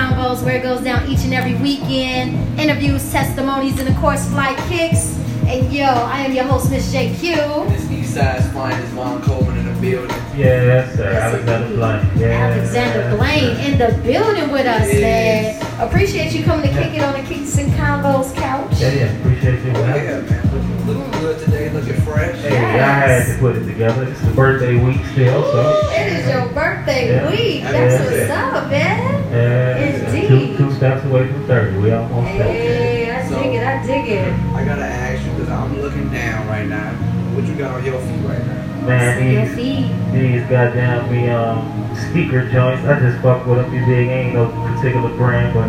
Convos, where it goes down each and every weekend. Interviews, testimonies, and of course, flight kicks. And yo, I am your host, Miss JQ. This East Side's finest Von Coleman in the building. Yeah, Yes, sir. Alexander Blaine. Yeah. Alexander Blaine in the building with us, Yes. man. Appreciate you coming to kick it on the Kicks and Convos couch. Yeah, yeah. Appreciate you. Oh, man. yeah, man. Looking, looking good today, looking fresh. Hey, I had to put it together. It's the birthday week still, Ooh, so. it is your birthday Yeah. week. That's birthday. what's up, man. Yeah, Indeed. two, two steps away from 30. We almost there. Hey, I dig it. I dig it. I gotta ask you, because I'm looking down right now. What you got on your feet right now? Man, these, feet. these goddamn me um speaker joints. I just fuck with them. You dig? Ain't no particular brand, but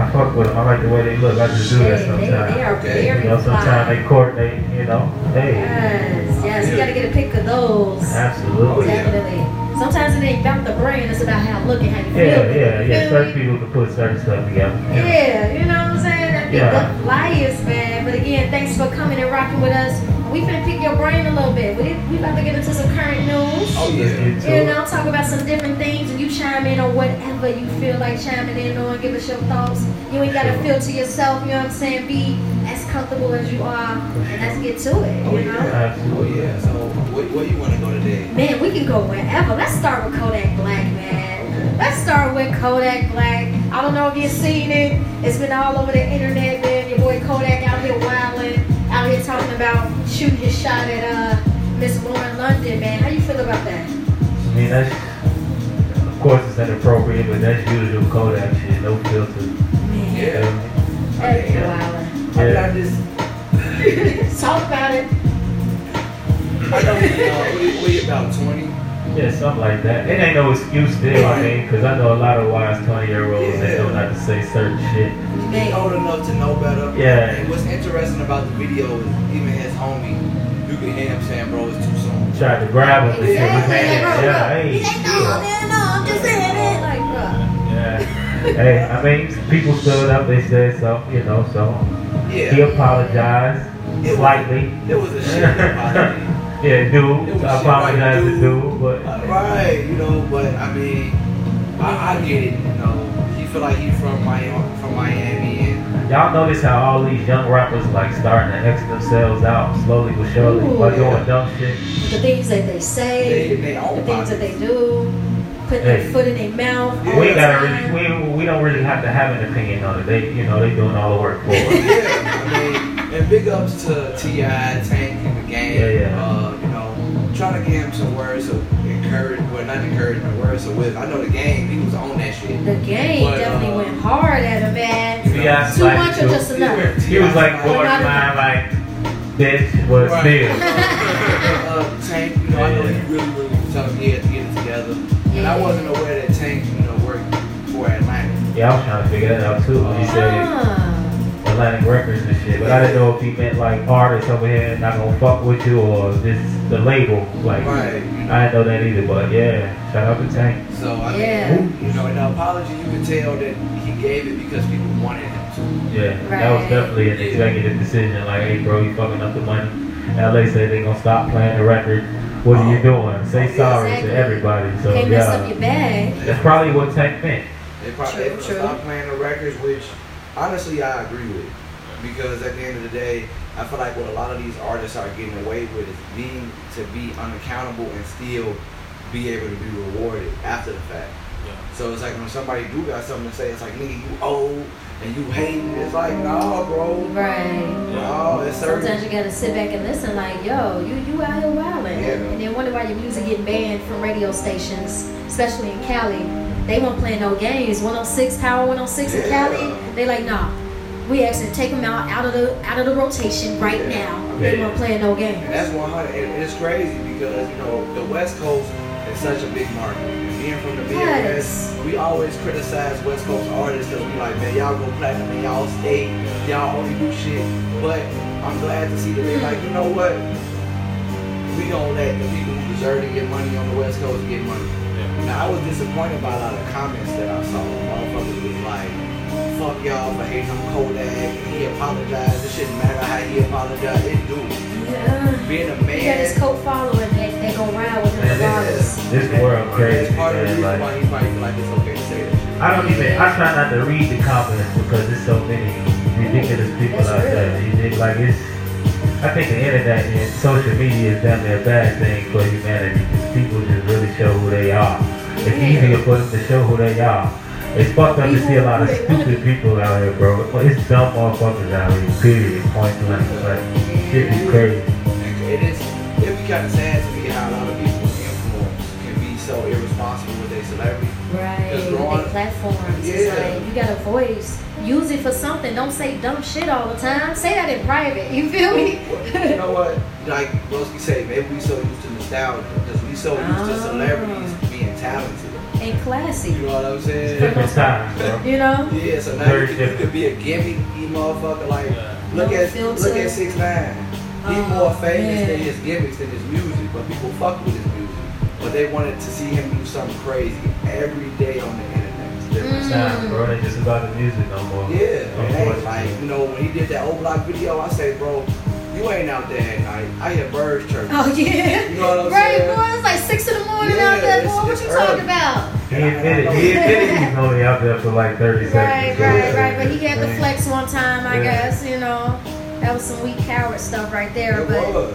I fuck with them. I like the way they look. I just do Hey, that sometimes. they are Okay. very You know, sometimes they coordinate. You know, hey, Yes, yes. You gotta get a pick of those. absolutely. Oh, yeah. Definitely. Sometimes it ain't about the brand, it's about how it look and how you feel. Yeah, yeah, yeah. Certain people can put certain stuff together. Yeah, you know what I'm saying? That be Yeah. the flyest, man. But again, thanks for coming and rocking with us. We finna pick your brain a little bit. We, we about to get into some current news. Oh, yeah. You know, talk about some different things, and you chime in on whatever you feel like chiming in on. Give us your thoughts. You ain't gotta feel to yourself. You know what I'm saying? Be as comfortable as you are, and let's get to it. Oh, You know? yeah. Oh, yeah. So, where, where you want to go today? Man, we can go wherever. Let's start with Kodak Black, man. Let's start with Kodak Black. I don't know if you've seen it. It's been all over the internet, man. Your boy Kodak out here wilding, talking about shooting his shot at uh Miss Lauren London, man. How you feel about that? I mean, that's of course it's inappropriate, but that's usual Kodak shit. No filter. Man, Yeah. that's Yeah. wilding. I Yeah. I just, Talk about it. I know you, uh, we, we about 20. Yeah, something like that. It ain't no excuse still, I mean, because I know a lot of wise 20 year olds that know not have to say certain shit. He's old enough to know better. Yeah. And what's interesting about the video is even his homie, you can hear him saying, bro, it's too soon. Tried to grab him and shit with his Exactly. hand. Bro, Yeah, bro. hey. He's like, no, man, no, I'm just saying it. Like, bro. Yeah. Hey, I mean, people stood up, they said something, you know, so Yeah. he apologized It was- slightly. It was a shit apology. Yeah, dude, I shit like apologize to dude. dude, but Uh, right, you know, but I mean, I, I get it, you know. He feel like he's from Miami, from Miami, and Y'all notice how all these young rappers like starting to X themselves out slowly but surely Ooh, by yeah. doing dumb shit. The things that they say, they they the things that they do, put Hey. their foot in their mouth. all We gotta really, we, we don't really have to have an opinion on it. They, you know, they doing all the work for us. yeah, I mean, and big ups to T.I., Tank, and the game. Yeah, yeah. Uh, you know, trying to give him some words of encouragement, well, not encouragement, words of wisdom. I know the game, he was on that shit. The game But, definitely uh, went hard at him, man. Yeah, Too like much or just enough? He was like T.I. borderline, like bitch, but Right. still. uh, Tank, you know, I know he really, really was telling me he had to get it together. And I Yeah. wasn't aware that Tank, you know, worked for Atlantic. Yeah, I was trying to figure that out too. When he said Ah. Atlantic Records and shit, but I didn't know if he meant like artists over here not gonna fuck with you or this the label. Like Right. I didn't know that either. But yeah, shout out to Tank. So, I Yeah. mean, you know, in the apology, you could tell that he gave it because people wanted him to. Yeah, that was definitely an executive decision. Like, hey, bro, you fucking up the money. LA said they gonna stop playing the record. What are you oh. doing? Say sorry Exactly. to everybody. So Can't mess up yeah, your bag. that's probably what Tank meant. They probably True, true. stop playing the records, which honestly I agree with. it. Because at the end of the day, I feel like what a lot of these artists are getting away with is being to be unaccountable and still be able to be rewarded after the fact. So it's like when somebody do got something to say, it's like nigga you old and you hating. It's like nah, bro. Right. No, it's certain. Sometimes you gotta sit back and listen, like, yo, you you out here wilding. Yeah. And then wonder why your music getting banned from radio stations, especially in Cali. They won't play no games. 106 Power 106 in Cali. They like, nah. We actually take them out out of the out of the rotation right Yeah. now. They Yeah. won't play no games. And that's 100. And it's crazy because, you know, the West Coast is such a big market. And being from the Midwest, we always criticize West Coast artists because we like, man, y'all go platinum in y'all state, y'all only do shit. But I'm glad to see that they like, you know what? We don't let the people who deserve to get money on the West Coast get money. Now, I was disappointed by a lot of comments that I saw. Motherfuckers was like, fuck y'all for hating on Kodak. He apologized. It shouldn't matter how he apologized. It do. Yeah. Being a man. He got his man. cult following. They they gonna ride with him Man, regardless. This world crazy, That's part of the reason Like, why he might feel like it's okay to say that shit. I don't even. I try not to read the comments because there's so many ridiculous people That's out real. there. You think like it's. I think the internet and social media is damn near a bad thing for humanity because people just really show who they are. It's Yeah. easier for them to show who they are. It's fucked up to see a lot of stupid people out here, bro. It's dumb motherfuckers out here. Period. Point blank. Like shit be crazy. It is. It be kind of sad to me how a lot of people influence can be so irresponsible with their celebrity. Right, Just with growing- their platforms. It's Yeah. like you got a voice. Use it for something. Don't say dumb shit all the time. Say that in private. You feel me? you know what? Like Broski say, maybe we so used to nostalgia because we so used to Ah. celebrities being talented. and classy. You know what I'm saying? Different times, bro. You know? Yeah, so now Very you could, you could be a gimmick motherfucker. Like, look No at filter. look at 6ix9ine. He's Oh, more famous man. than his gimmicks than his music, but people fuck with his music. But they wanted to see him do something crazy every day on the internet. It's different. Mm. Time, bro. It ain't just about the music no more. Yeah, man, Unfortunately. like you know when he did that old block video, I say, bro, you ain't out there at night. I hear birds chirping. Oh yeah. You know what I'm right, saying? boy. It's like six in the morning Yeah, out there, boy. What it's you early. talking about? He admitted, he admitted he's only out there for like 30 Right, seconds. right, right. But he had the flex one time, I Yeah. guess. You know, that was some weak coward stuff right there. It but was.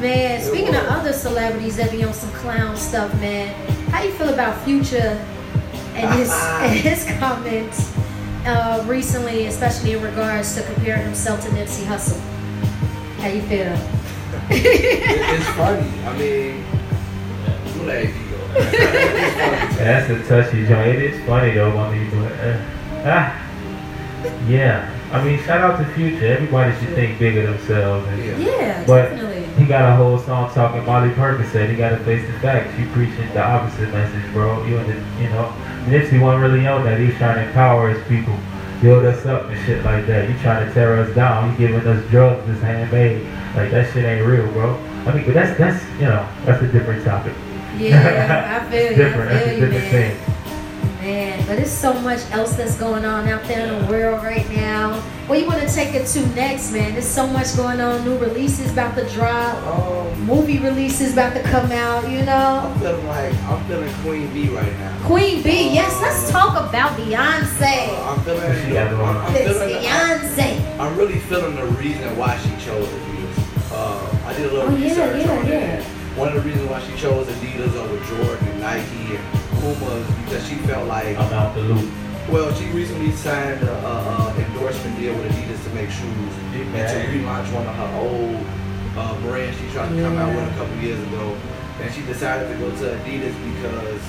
man, It speaking of other celebrities that be on some clown stuff, man, how you feel about Future and his and his comments uh, recently, especially in regards to comparing himself to Nipsey Hussle? How you feel? It's funny. I mean, you let it go. That's a touchy joint. It is funny though. I mean, but, uh, ah, yeah. I mean, shout out to Future. Everybody should think big of themselves. And Yeah. yeah, But- definitely. He got a whole song talking. Molly Perkins said he got to face the facts. You preaching the opposite message, bro. You and the, you know, Nipsey wasn't really on that. He was trying to empower his people, build us up and shit like that. You trying to tear us down. You giving us drugs that's handmade. Like that shit ain't real, bro. I mean, but that's that's you know that's a different topic. Yeah, I feel you. different. I That's feel a you, different man. thing. Man, but there's so much else that's going on out there in the world right now. Where you want to take it to next, man? There's so much going on. New releases about to drop. Um, Movie releases about to come out. You know. I'm feeling like I'm feeling Queen B right now. Queen B. Yes, let's talk about Beyonce. Uh, I'm feeling. She got I'm. I'm This feeling. I'm, Beyonce. I'm really feeling the reason why she chose Adidas. Uh, I did a little Oh, yeah, research yeah, on yeah. it. One of the reasons why she chose Adidas over Jordan and Nike and Puma because she felt like I'm the loop. Well, she recently signed an endorsement deal with Adidas to make shoes and to relaunch one of her old uh, brands she tried to come out with a couple years ago. And she decided to go to Adidas because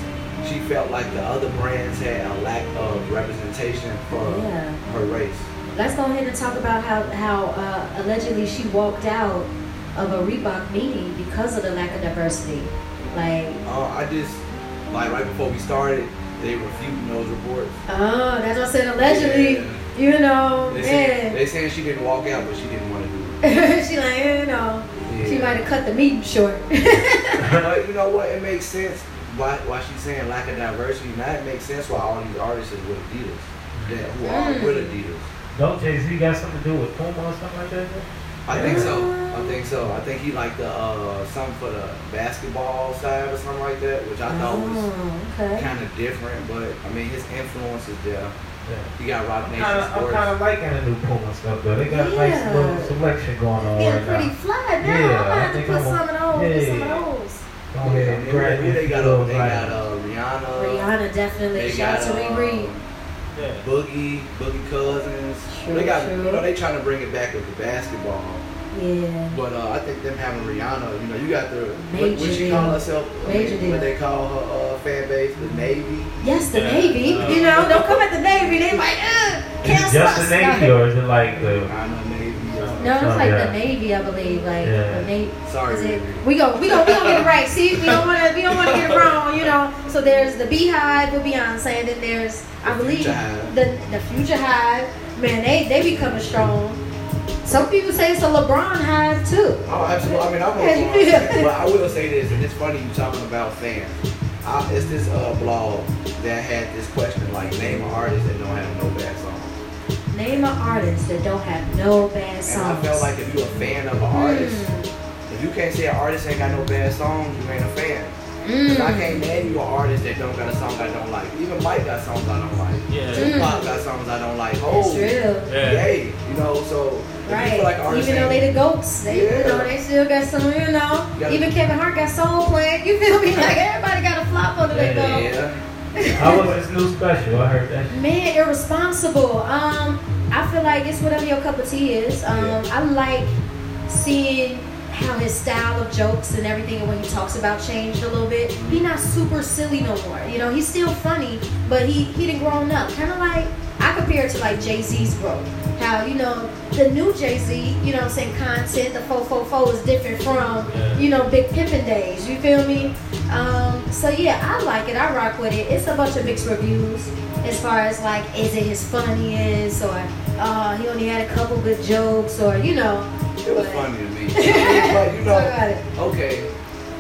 she felt like the other brands had a lack of representation for Yeah. her race. Let's go ahead and talk about how how uh, allegedly she walked out of a Reebok meeting because of the lack of diversity. Like, Uh, I just, like right before we started, they were refuting those reports. oh, that's what I said. Allegedly, Yeah. you know, They saying, man. they saying she didn't walk out, but she didn't want to do it. she like, you know, she might have cut the meeting short. but you know what? It makes sense why why she's saying lack of diversity. Now it makes sense why all these artists is with Adidas. That who are Mm. with Adidas. Don't Jay Z got something to do with Puma or something like that? I think so. I think so. I think he like the uh something for the basketball side or something like that, which I thought was oh, okay. kind of different. But I mean, his influence is there. Yeah. He got Roc I'm Nation kinda, I'm Sports. kind of liking the new Puma stuff though. They got a Yeah. nice little selection going on Getting right pretty now. fly now. Yeah, I'm I gonna have to put I'm some a- of those. Get some yeah. of those. Go ahead Yeah, and grab they, they got? of Uh, they got items. uh, Rihanna. Rihanna definitely. They Shout out got to Riri. Yeah. Boogie, Boogie Cousins. True, they got, true. you know, they trying to bring it back with the basketball. Yeah. But uh, I think them having Rihanna, you know, you got the what, Major what she call herself, I Major mean, deal. what they call her uh, fan base, the Navy. Yes, the Yeah. Navy. Uh, you know, don't come at the Navy. They like, uh, Is cancel it just us. the Navy or is it like the? Rihanna Navy. No, it's Oh, like yeah. the Navy, I believe. Like Yeah. the Navy. Sorry, it, we go, we go, we gonna get it right. See, we don't want to, we don't want to get it wrong, you know. So there's the BeyHive with Beyonce, and then there's, I The believe, the the Future Hive. Man, they they be coming strong. Some people say it's a LeBron Hive too. Oh, absolutely. I mean, I'm Yeah, on yeah. but I will say this, and it's funny you talking about fans. I, it's this uh, blog that had this question like, name an artist that don't have no bad songs. Name an artist that don't have no bad songs. And songs. I felt like if you're a fan of an artist, Hmm. if you can't say an artist ain't got no bad songs, you ain't a fan. 'Cause I Mm. can't name you an artist that don't got a song I don't like. Even Mike got songs I don't like. Yeah. Tupac got songs I don't like. That's Oh, real. Yeah. yay, you know. So Right. like Even though they ain't- the goats, they you know they still got some, you know. Yeah. Even Kevin Hart got soul playing. You feel me? Like everybody got a flop under their belt. yeah, How was this new special? I heard that. Man, irresponsible. Um, I feel like it's whatever your cup of tea is. Um, Yeah. I like seeing how his style of jokes and everything, and when he talks about changed a little bit. He not super silly no more. You know, he's still funny, but he he done grown up. Kind of like I compare it to like Jay Z's growth. How you know the new Jay Z, you know, what I'm saying content, the fo fo fo is different from you know Big Pimpin' days. You feel me? Um, so yeah, I like it. I rock with it. It's a bunch of mixed reviews as far as like, is it his funniest or uh, he only had a couple good jokes or you know. It was funny to me. but you know, okay,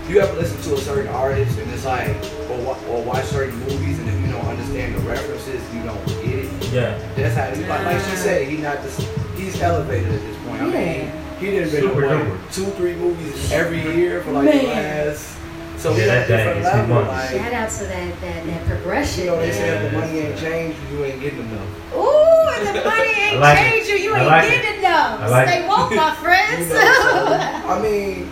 you ever listen to a certain artist and it's like, or, wa- or watch certain movies and if you don't understand the references, you don't get it. Yeah. That's how he, like, like she said, he not just he's elevated at this point. I mean, Yeah. he didn't been Super in what, two, three movies every year for like the last. So Yeah, he that at thing is level. Like, Shout out to that that that progression. you know, they say if the money ain't changed, you ain't getting enough. Ooh, and the money ain't I like it. changed you. You I ain't like getting enough. I like Stay it. woke, my You friends. know, so, I mean,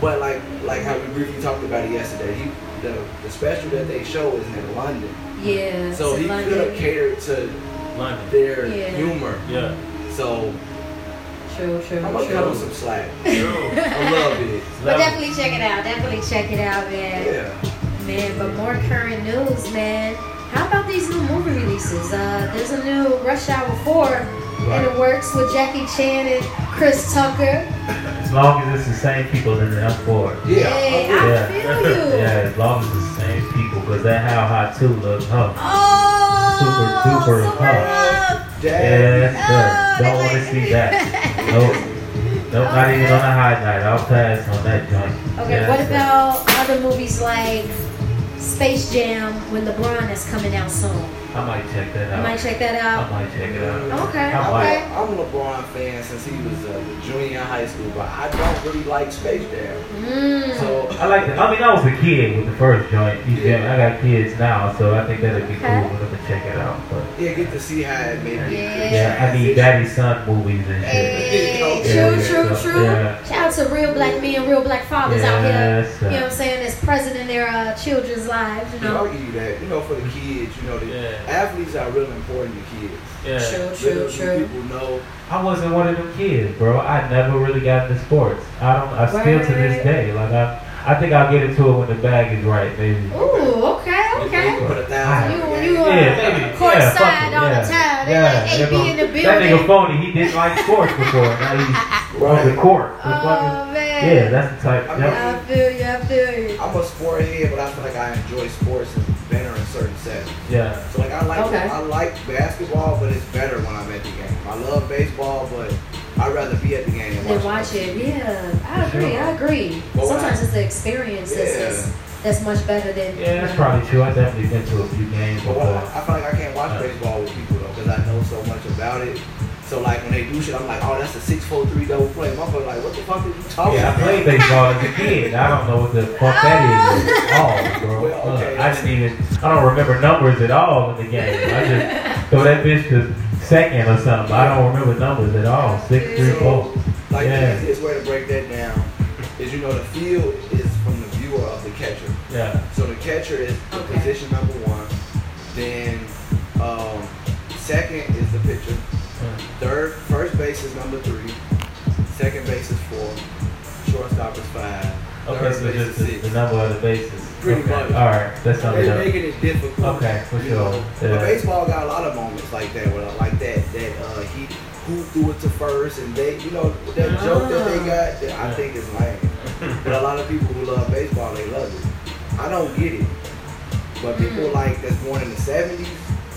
but like like how we briefly talked about it yesterday, he the the special that they show is in London, yeah. so he in could have catered to London. their Yeah. humor. Yeah. So True, true, I'm gonna cut him some slack True. a little bit. But definitely check it out. Definitely check it out, man. Yeah. Man, but more current news, man. How about these new movie releases? Uh, there's a new Rush Hour 4 in the works with Jackie Chan and Chris Tucker. As long as it's the same people, then I'm for it. Yeah. Hey, I'm I Yeah. feel you. yeah, as long as it's the same people, because that How Hot 2 look, huh? Oh, Super duper super hot. love. Dad, Yes, Oh, sir. they Don't want to like- see that. Nope. Nope, not even on a high night. I'll pass on that joint. Okay, Yes, what about other movies like Space Jam when LeBron is coming out soon? I might check that You out. might check that out. I might check it out. Okay, I I'm, might. okay. a, I'm a LeBron fan since he was a junior in high school, but I don't really like Space Jam. Mm. So I like that. I mean, I was a kid with the first joint. You feel? I got kids now, so I think that'd be Okay. cool for them to check it out. But yeah, get to see how it made me. Yeah. yeah, I mean, daddy son movies and shit. Hey, Yeah, true, yeah, true, so, true. yeah. Shout out to real black men, real black fathers out here. Yes. You know what I'm saying? That's present in their uh, children's lives. You You know, I'll know. give you that. You know, for the kids, you know, the Yeah. Athletes are real important to kids. Yeah. True, true, Little true. People know. I wasn't one of them kids, bro. I never really got into sports. I don't. I still to this day, like I, I think I'll get into it when the bag is right, maybe. Ooh, okay, You okay. put a thousand. You, in the you game. uh, Yeah, court Yeah, fuck side all yeah. the time. They Yeah, like AB yeah, in the That nigga phony. He didn't like sports before. Now he's on the court. The Oh fucking- man. yeah, that's the type. I mean, Yep. I feel you. I feel you. I'm a sport head, but I feel like I enjoy sports better in certain settings. Yeah. So like I like Okay. I like basketball, but it's better when I'm at the game. I love baseball, but I'd rather be at the game and watch, watch it. Yeah, I agree. I agree. But Sometimes I- it's the experience that's, Yeah. that's, that's much better than. Yeah, that's probably true. I definitely been to a few games But before. I feel like I can't watch Yeah. baseball with people though, because I know so much about it. So like when they do shit, I'm like, oh, that's a six four three double play. Motherfucker, like, what the fuck are you talking Yeah, I about? played baseball as a kid. I don't know what the fuck that is at all, bro. Well, okay. Uh, I didn't even. I don't remember numbers at all in the game. I just throw that bitch to second or something. I don't remember numbers at all. Six, three, four. Like Yeah. the easiest way to break that down is you know the field is from the viewer of the catcher. Yeah. So the catcher is the Okay. position number one. Then um, second is the pitcher. Third, first base is number three. Second base is four. Shortstop is five. Okay, Third so base just is the, six. the number of the bases. Pretty okay. much. All right, that's something They're making it difficult. Okay, for sure. know. Yeah. But baseball got a lot of moments like that, where like that that uh, he who threw it to first, and they, you know, that joke that they got, that I think is lame. but a lot of people who love baseball, they love it. I don't get it. But people Mm. like that's born in the '70s,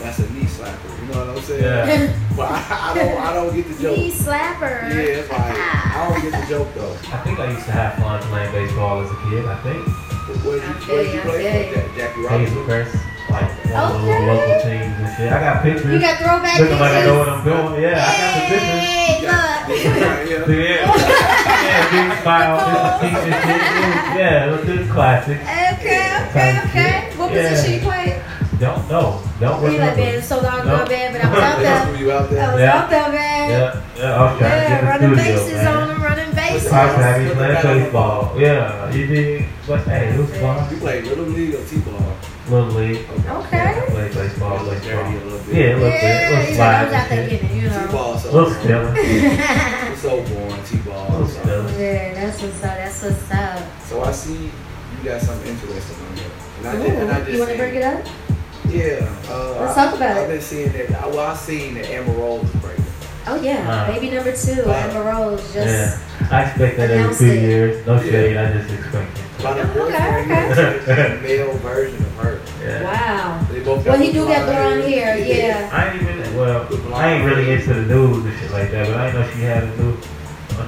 that's a knee slapper. You know what I'm saying? Yeah. But I, I don't, I don't get the joke. Knee slapper. Yeah, it's like I don't get the joke though. I think I used to have fun playing baseball as a kid. I think What did I you, feel what did you, you I play feel for? Ja- Jackie Hazel Robinson. Crest, like one of the Okay. little local teams and shit. I got pictures. You got throwback Looking like I know what pictures? I'm doing. Yeah, I got the pictures. Hey, Yeah, look. yeah, yeah. Yeah. yeah, big smile, this cheek and shit. Yeah, this is classic. Okay, okay, okay. What Yeah. position you play? Don't know. Don't You like, man, remember. it's so long No. ago, man, but I was out That's there. when you out I there. was Yeah. out there, man. Yeah, yeah, I was trying Yeah, to get running in the studio, bases man. on them, running bases. Cox had me With the playing bat on the baseball. Yeah, you did. But hey, it was fun. You play little league or t-ball? Little league. Okay. I played baseball, A little baseball. dirty a little bit. Yeah, a little Yeah, bit. A you little know, I slide was out there and shit. getting it, you know. T-ball so A little boring. stealing. It's so boring, T-ball. A little so- stealing. Yeah, that's what's up. That's what's up. So I see you got something interesting on there. And I, did, and I Ooh, just you want to seen- bring it up? Yeah. Uh, Let's I, talk about I've it. been seeing that. Well, I seen that Amber Rose is pregnant. Oh yeah, Uh, baby number two, uh, Amber Rose. Just Yeah, I expect that every announced few it. years. No Yeah. shade, I just expect it. By the Okay, okay. you a male version of her. Yeah. wow. They both Well, got he do got blonde hair. Yeah. I ain't even well. I ain't really into the news and shit like that, but I know she had a new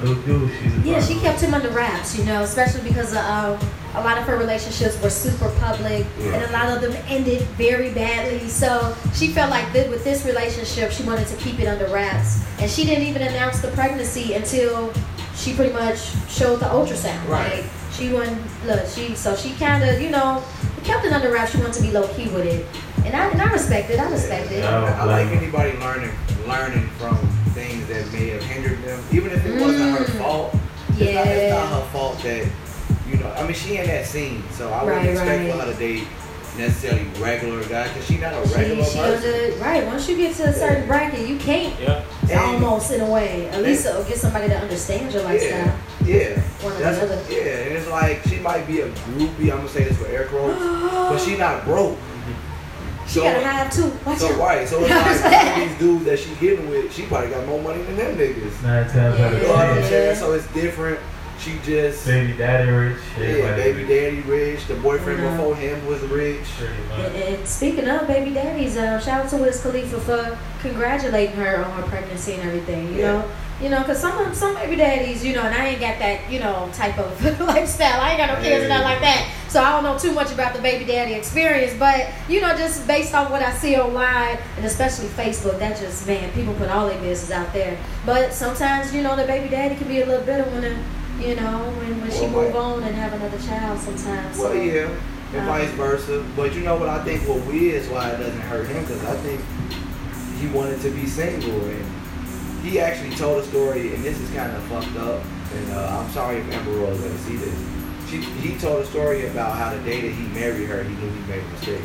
a new dude. She's a Yeah, she kept him under wraps, you know, especially because of, um, a lot of her relationships were super public, Yeah. and a lot of them ended very badly. So she felt like that with this relationship, she wanted to keep it under wraps, and she didn't even announce the pregnancy until she pretty much showed the ultrasound. Right. Like she wouldn't look. She so she kind of you know kept it under wraps. She wanted to be low key with it, and I and I respect it. I respect it. Yeah. I like anybody learning learning from things that may have hindered them, even if it wasn't her Mm. fault. It's, not, it's not her fault that you know. I mean, she in that scene, so I wouldn't Right, expect for right. her to date necessarily regular guy because she not a regular she person. under, right. Once you get to a certain bracket, you can't Yeah. And- almost in a way. At least uh, get somebody to understand your lifestyle. Yeah, One That's, the yeah, and it's like she might be a groupie. I'm gonna say this for air quotes, but she not broke. She got a hive too. Watch So out. right, so it's You know what like I'm some of saying? these dudes that she getting with, she probably got more money than them niggas. Nine times out of You know what I'm ten, saying? So it's different. She just baby daddy rich. yeah, everybody baby rich, daddy rich. The boyfriend before him was rich. And, and speaking of baby daddies, um, shout out to Wiz Khalifa for congratulating her on her pregnancy and everything. You Yeah. know, you know, cause some of- some baby daddies, you know, and I ain't got that, you know, type of lifestyle. I ain't got no kids and nothing like that, so I don't know too much about the baby daddy experience. But you know, just based on what I see online and especially Facebook, that just man, people put all their business out there. But sometimes, you know, the baby daddy can be a little bitter when the, you know, when, when she Well, move on and have another child. Sometimes. Well, so. yeah, and Um, vice versa. But you know what I think? What we is why it doesn't hurt him because I think he wanted to be single and he actually told a story, and this is kind of fucked up. And uh, I'm sorry if Amber Rose ever see this. She, he told a story about how the day that he married her, he knew he made a mistake.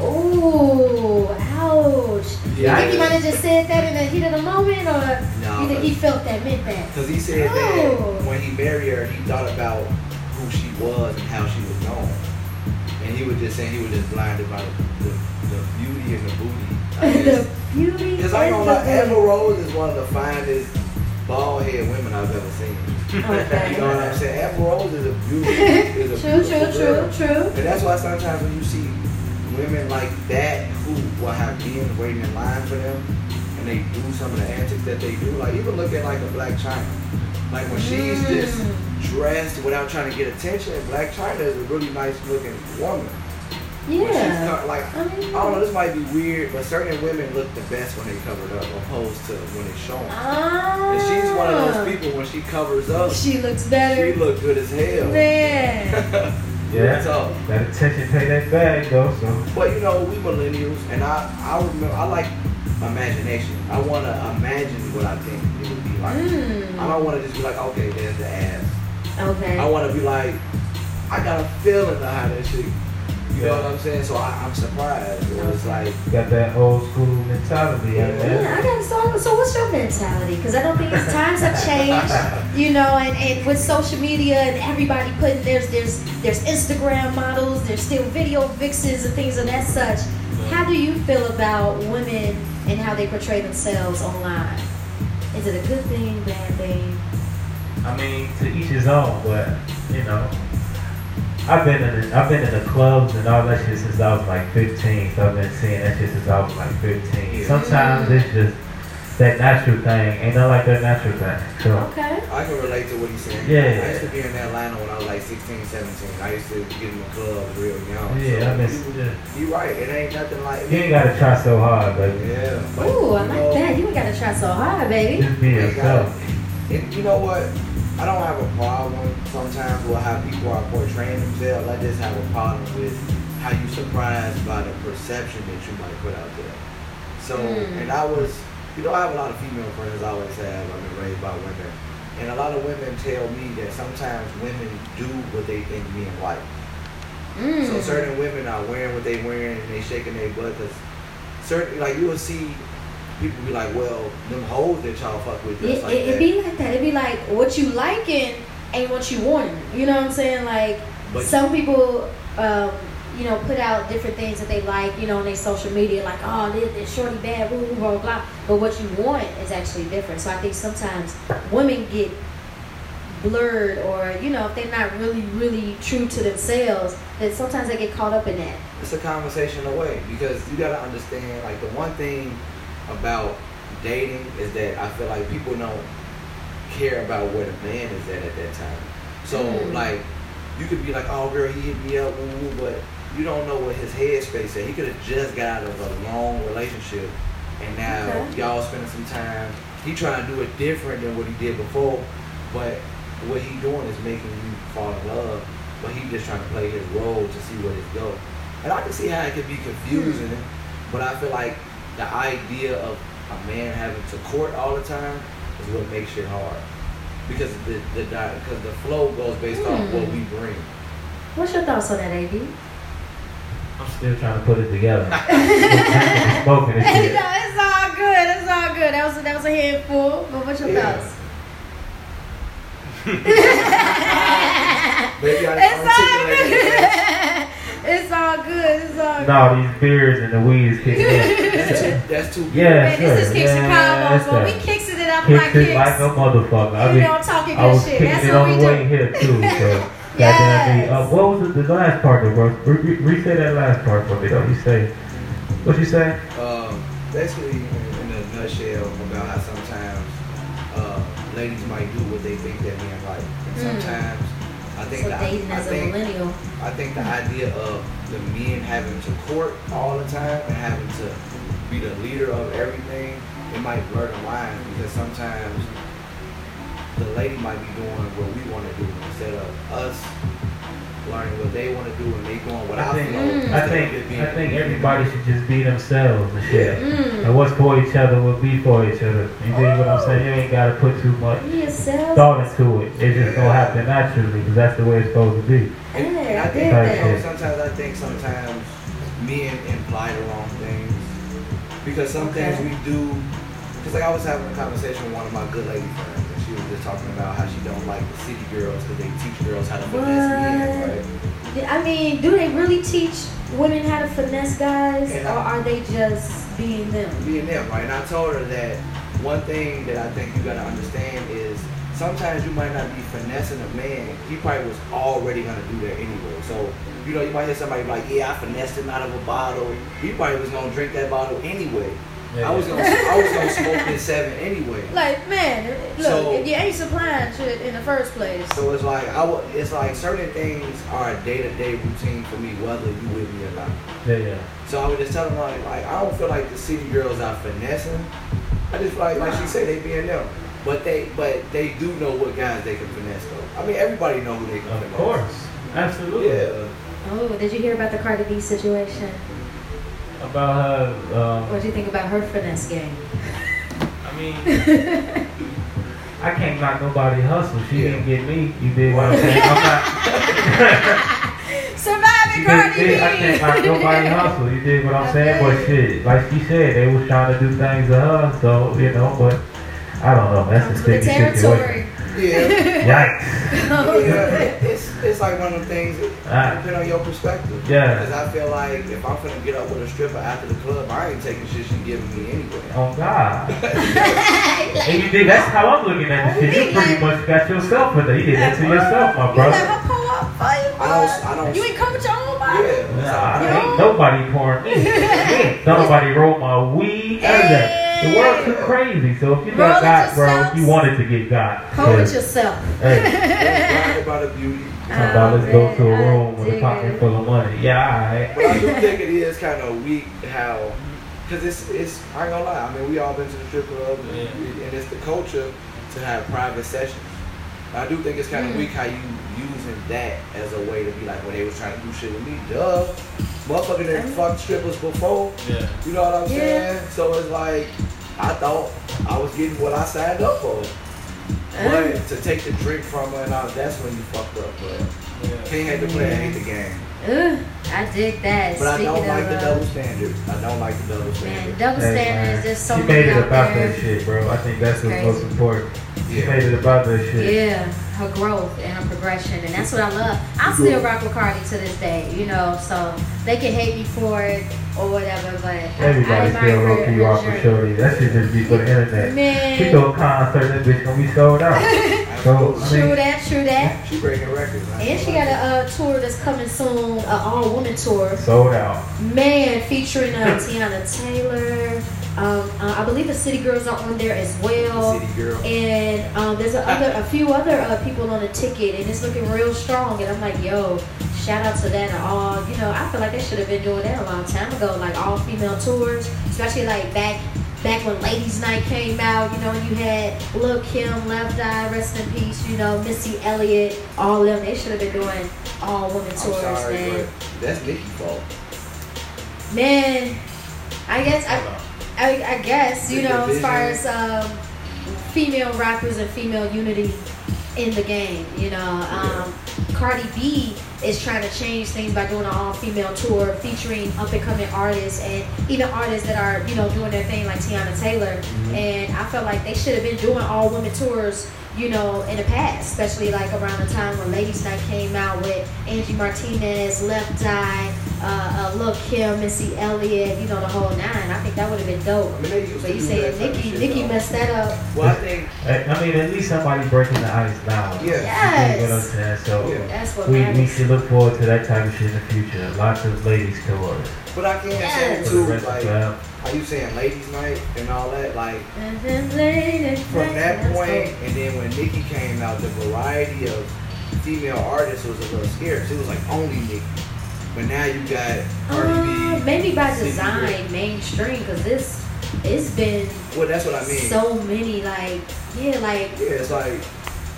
Oh, ouch. You Yeah. think he might have just said that in the heat of the moment, or No, you think he felt that meant that? Because he said Oh. that when he married her, he thought about who she was and how she was known. And he was just saying he was just blinded by the, the, the beauty and the booty. I the beauty Because I know, booty. Rose is one of the finest bald head women I've ever seen. Okay. You know what I'm saying? Amber Rose is a beauty. Is a True, true, beautiful girl. true, true. And that's why sometimes when you see women like that who will have men waiting in line for them and they do some of the antics that they do, like even look at like a Blac Chyna. Like when she's just Mm. dressed without trying to get attention, Blac Chyna is a really nice looking woman. When she's Yeah. co- like I mean, I don't know, this might be weird, but certain women look the best when they covered up opposed to when they shown. Ah. And she's one of those people when she covers up, she, She looks better. She look good as hell. Man. Yeah. So, That attention pay that bag though, so but you know, we millennials, and I, I remember, I like imagination. I want to imagine what I think it would be like. I Mm. don't want to just be like, okay, there's the ass. Okay. I want to be like, I got a feeling of how that shit. You know what I'm saying? So I, I'm surprised. It was like, got that old school mentality, yeah. Yeah, I got so. So, what's your mentality? Because I don't think it's times have changed, you know, and, and with social media and everybody putting there's there's there's Instagram models, there's still video vixens and things of that such. How do you feel about women and how they portray themselves online? Is it a good thing, bad thing? I mean, to each his own, but you know, I've been in the, I've been in the clubs and all that shit since I was like 15. So I've been seeing that shit since I was like 15. Sometimes it's just that natural thing. Ain't nothing like that natural thing. So Okay. I can relate to what he's saying. Yeah. I used to be in Atlanta when I was like 16, 17. I used to get in the clubs real young. yeah, so I miss. you, Yeah. you right. It ain't nothing like You ain't gotta try so hard, baby. Yeah. but, Ooh, I you like know, that. You ain't got to try so hard, baby. Just be yourself. gotta- And you know what? I don't have a problem sometimes with how people are portraying themselves. I just have a problem with how you surprised by the perception that you might put out there. So, Mm. and I was, you know, I have a lot of female friends. I always have. I've been raised by women, and a lot of women tell me that sometimes women do what they think men like. Mm. So certain women are wearing what they're wearing and they shaking their butt because certain like you will see people be like, well, them hoes that y'all fuck with It, like it, it be like that. It be like what you liking ain't what you wanting. You know what I'm saying? Like But- some people, um, you know, put out different things that they like, you know, on their social media, like, oh, this, this shorty bad, blah, blah, blah, blah. But what you want is actually different. So I think sometimes women get blurred or, you know, if they're not really, really true to themselves, then sometimes they get caught up in that. it's a conversation away because you gotta understand like the one thing about dating is that I feel like people don't care about where the man is at at that time. So Mm. like you could be like, oh girl, he hit me up, woo, woo, but you don't know what his headspace is. He could have just got out of a long relationship and now Okay. y'all spending some time. He trying to do it different than what he did before, but what he doing is making you fall in love. But he just trying to play his role to see where it go. And I can see how it could be confusing, but I feel like the idea of a man having to court all the time is what makes it hard. Because the the because the flow goes based off Hmm. what we bring. What's your thoughts on that, AB? I'm still trying to put it together. Smoking and Hey, no, it's all good. It's all good. That was that was a handful. But what's your Yeah. thoughts? Maybe I It's all articulated it good. It's all good. It's all good. No, these beers and the weed is kicking in. That's too, that's too Yeah, Man, this is sure. Kicks Yeah, Chicago, so we it's kicks it up Kicks like it like a kicks. motherfucker. I You mean, know, talking I was good shit. kicking That's it what on we the way here too. So, Yes. goddamn me. Uh, what was the, the last part though, bro? Re- re- re-say that last part for me though. You say, what you say? Um, basically, in, in a nutshell, about how sometimes uh, ladies might do what they think that men like, and Mm. I think So that dating I as a think millennial. I think the idea of the men having to court all the time and having to be the leader of everything, it might blur the line because sometimes the lady might be doing what we want to do instead of us learning what they want to do and they doing what I I, think, feel. Mm. I think, I think everybody should just be themselves and shit. Mm. And what's for each other will be for each other. You dig what I'm saying? You ain't gotta put too much Be yourself. thought into it. It's just gonna happen naturally because that's the way it's supposed to be. And, and Yeah, I I think dig Right. you know, that. sometimes I think sometimes men imply the wrong things because some Okay. things we do. Because like I was having a conversation with one of my good lady friends, and she was just talking about how she don't like the city girls because they teach girls how to finesse men, right? I mean, do they really teach women how to finesse guys, And or I- are they just being them? Being them, right? And I told her that one thing that I think you gotta understand is sometimes you might not be finessing a man. He probably was already gonna do that anyway. So, you know, you might hear somebody like, yeah, I finessed him out of a bottle. He probably was gonna drink that bottle anyway. I was gonna, I was gonna smoke this seven anyway. Like, man, look, So- if you ain't supplying shit in the first place, So it's like I w- it's like certain things are a day to day routine for me, whether you with me or not. Yeah, yeah. So I would just tell them like, like I don't feel like the city girls are finessing. I just feel like, like she said, they being them. But they, but they do know what guys they can finesse though. I mean, everybody know who they can Of finesse. course. Absolutely. Yeah. oh, did you hear about the Cardi B situation? About her, um, What do you think about her finesse game? I mean, I can't knock nobody hustle. She Yeah. didn't get me. You did what I'm saying? I'm not. Surviving She Cardi did, did, I can't knock B. nobody hustle. You did what I'm I saying? But shit, like she said, they was trying to do things to her. So you know, but I don't know. That's a Comes with the sticky situation. territory. Yeah. Yikes. yeah. It's it's like one of the things. that, Ah. depends on your perspective. Yeah. Because I feel like if I'm finna get up with a stripper after the club, I ain't taking shit she giving me anyway. Oh God. And you did. That's how I'm looking at this shit. You pretty much got yourself in there. You did that to yourself, my You let brother. her pull up for you, I don't- I don't- You ain't come with your own body. Yeah. Nah, Yo. ain't nobody pouring me. Nobody rolled my weed. None of that. The world too crazy. So if you got it got, bro, you wanted to get got. Pull with Cause, yourself. Hey, Don't brag about the beauty. about let's go to a man, I room with a dig pocket it. full of money. Yeah, alright. But I do think it is kind of weak how, because it's, it's, I ain't gonna lie, I mean, we all been to the strip club, and, Yeah. and it's the culture to have private sessions. I do think it's kind of Mm. weak how you using that as a way to be like, well, they was trying to do shit with me. Duh. Motherfucker done Mm. fucked strippers before. Yeah. You know what I'm Yeah. saying? So it's like, I thought I was getting what I signed up for. But to take the drink from her and all, that's when you fucked up. But can't hate the player, hate the game. Ugh, I dig that. But I don't of, like the uh, double standard. I don't like the double standard. Man, standard. double Hey, standard man, is just so she made it about there. that shit, bro. I think that's what's most important. She Yeah. made it about that shit. Yeah, her growth and her progression, and that's what I love. I still rock with Cardi to this day, you know. So they can hate me for it or whatever, but I, I Everybody admire still her, low key her rock with journey. That shit just be for the internet. She Man, throw a concert, that bitch gonna be sold out. So, I true mean, that, true that. She breaking records. And she got a uh, tour that's coming soon, an all woman tour. sold out. Man, featuring uh, Teyana Taylor. Um, uh, I believe the City Girls are on there as well. City girl. And um, there's a, other, a few other uh, people on the ticket, and it's looking real strong. And I'm like, yo, shout out to that and all. You know, I feel like they should have been doing that a long time ago, like all female tours, especially like back back when Ladies Night came out. You know, and you had Lil Kim, Left Eye, rest in peace. You know, Missy Elliott, all of them. They should have been doing all women tours, sorry, man. that's Nicki's fault. Man, I guess I. I, I guess you know as far as um, female rappers and female unity in the game. You know, um, Cardi B is trying to change things by doing an all-female tour featuring up-and-coming artists and even artists that are you know doing their thing like Teyana Taylor. Mm-hmm. And I felt like they should have been doing all-women tours. You know, in the past, especially like around the time when Ladies Night came out with Angie Martinez, Left Eye, uh, uh, Lil Kim, Missy Elliott, you know, the whole nine. I think that would have been dope. I mean, But you do said that type of Nicki, Nicki messed that up. Well, I think, I I mean, at least somebody breaking the ice down. Yeah. You know what I'm Yes. saying? So Yeah. That's what we, we should look forward to that type of shit in the future. Lots of ladies tours. but I can't Yes. say For too, like, are you saying ladies' night and all that, like, And then lady, from that point, go. and then when Nicki came out, the variety of female artists was a little scarce. It was like only Nicki. But now you got Cardi Uh, B. maybe by City design, mainstream, because this it's been Well, that's what I mean. so many like yeah, like yeah, it's like,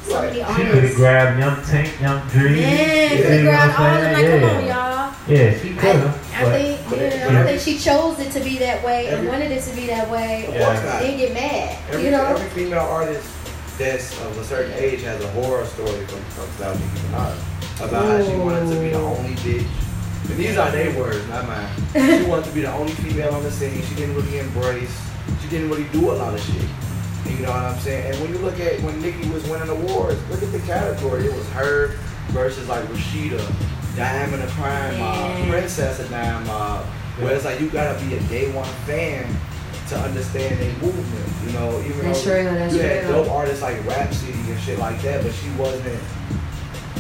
so like many She could have grabbed Young Tank, Young Dream. Yeah, you could have grabbed all of them. Like, saying? come on, y'all. Yeah, she could I, have. I think, but yeah, it- I don't think she chose it to be that way and wanted it to be that way. Of Yeah. course not. Then get mad, Every, you know. every female artist that's of a certain age has a horror story from, from about Nicki Minaj. About how she wanted to be the only bitch. And these are their words, not mine. She wanted to be the only female on the scene. She didn't really embrace. She didn't really do a lot of shit. You know what I'm saying? And when you look at when Nicki was winning awards, look at the category. It was her versus like Rashida, Diamond of Crime Mob, mm. Princess of Crime Mob. Where it's like you gotta be a day one fan to understand their movement. You know, even That's though real, that's you had dope artists like Rapsody and shit like that, but she wasn't.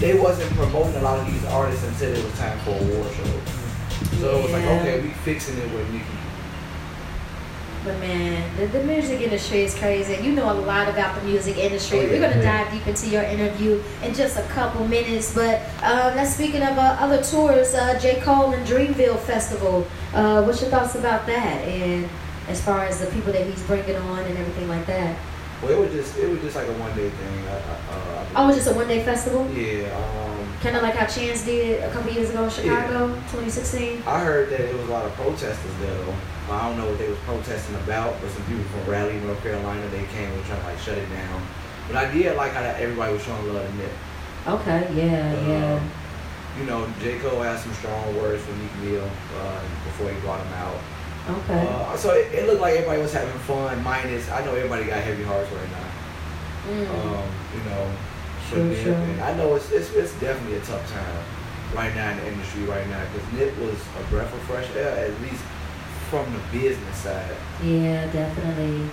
They wasn't promoting a lot of these artists until it was time for a award shows. So it was like, okay, we fixing it with Nicki. But man, the, the music industry is crazy. You know a lot about the music industry. Oh, yeah. We're gonna Yeah. dive deep into your interview in just a couple minutes. But um, let's speaking of uh, other tours, uh, J. Cole and Dreamville Festival. Uh, what's your thoughts about that? And as far as the people that he's bringing on and everything like that. Well, it was just it was just like a one day thing. I, I, uh, Oh, it's just a one day festival, yeah. Um, kind of like how Chance did a couple years ago in Chicago, 2016. I heard that there was a lot of protesters there though. I don't know what they was protesting about, but some people from Raleigh, North Carolina, they came and trying to like shut it down. But I did like how that everybody was showing love to Nip. Okay, yeah, Uh, yeah. You know, J. Cole had some strong words for Meek Mill uh, before he brought him out. Okay. Uh, so it, it looked like everybody was having fun. Minus, I know everybody got heavy hearts right now. Mm. Um, you know, Sure, sure. and I know it's, it's it's definitely a tough time right now in the industry right now because Nip was a breath of fresh air at least from the business side. Yeah, definitely.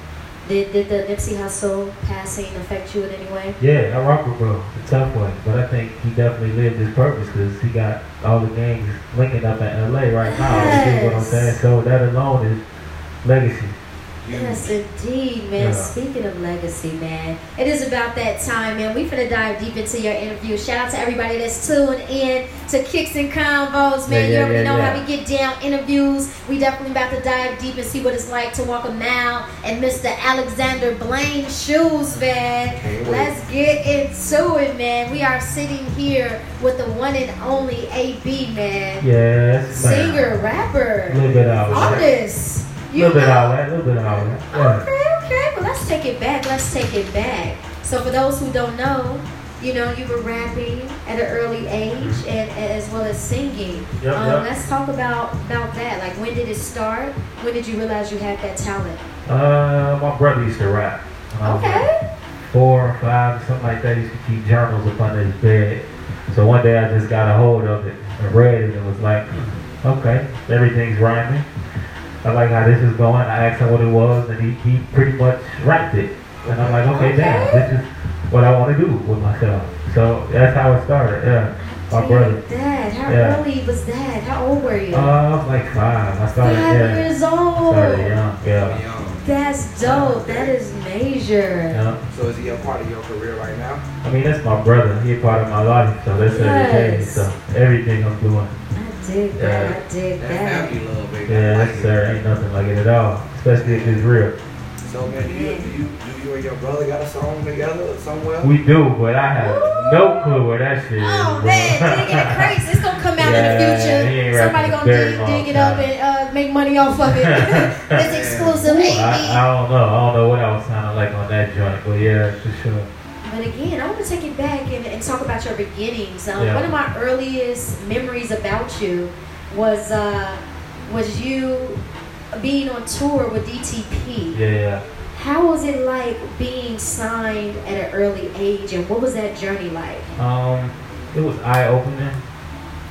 Did, did the Nipsey Hussle passing affect you in any way? Yeah, I rock with bro. It's a tough one, but I think he definitely lived his purpose because he got all the gangs linking up in LA right now. You get what I'm saying? So that alone is legacy. Yes, indeed, man. Yeah. Speaking of legacy, man, it is about that time, man. We're going to dive deep into your interview. Shout out to everybody that's tuned in to Kicks and Convos, man. Yeah, you yeah, already yeah, know how we get down interviews. We definitely about to dive deep and see what it's like to walk a mile in Mr. Alexander Blaine's shoes, man. Let's get into it, man. We are sitting here with the one and only AB, man. Yes. Singer, rapper, A little bit out. artist. A little bit out. A little bit out. Yeah. Okay, okay. Well, let's take it back. Let's take it back. So, for those who don't know, you know, you were rapping at an early age and as well as singing. Yep, um, yep. Let's talk about about that. Like, when did it start? When did you realize you had that talent? Uh, my brother used to rap. Was like Okay. Four or five, something like that. He used to keep journals up under his bed. So one day I just got a hold of it and read it and was like, okay, everything's rhyming. I like how this is going. I asked him what it was and he, he pretty much rapped it. And I'm like, okay, damn, this is what I want to do with myself. So that's how it started, yeah. My Dig brother. That. How Yeah. early was that? How old were you? Uh, I was like five. I started, Five yeah. years old. Started young, yeah. That's dope. That is major. yeah. So is he a part of your career right now? I mean, that's my brother. He's part of my life, so that's everything. Yes. So everything I'm doing. I dig that. I dig That that. family love, baby. Yeah, like yes, it. sir. Ain't nothing like it at all. Especially if it's real. So man, do you, do you do you and your brother got a song together somewhere? We do, but I have no clue where that shit is. Oh bro. man, dig it crazy. It's gonna come out Yeah, in the future. Somebody gonna dig, dig it up time. and uh, make money off of it. it's exclusive, I, I don't know. I don't know what I was sounding like on that joint, but yeah, for sure. But again, I want to take it back and, and talk about your beginnings. Um, Yeah. One of my earliest memories about you was uh, was you being on tour with DTP. Yeah, yeah. How was it like being signed at an early age, and what was that journey like? Um, it was eye opening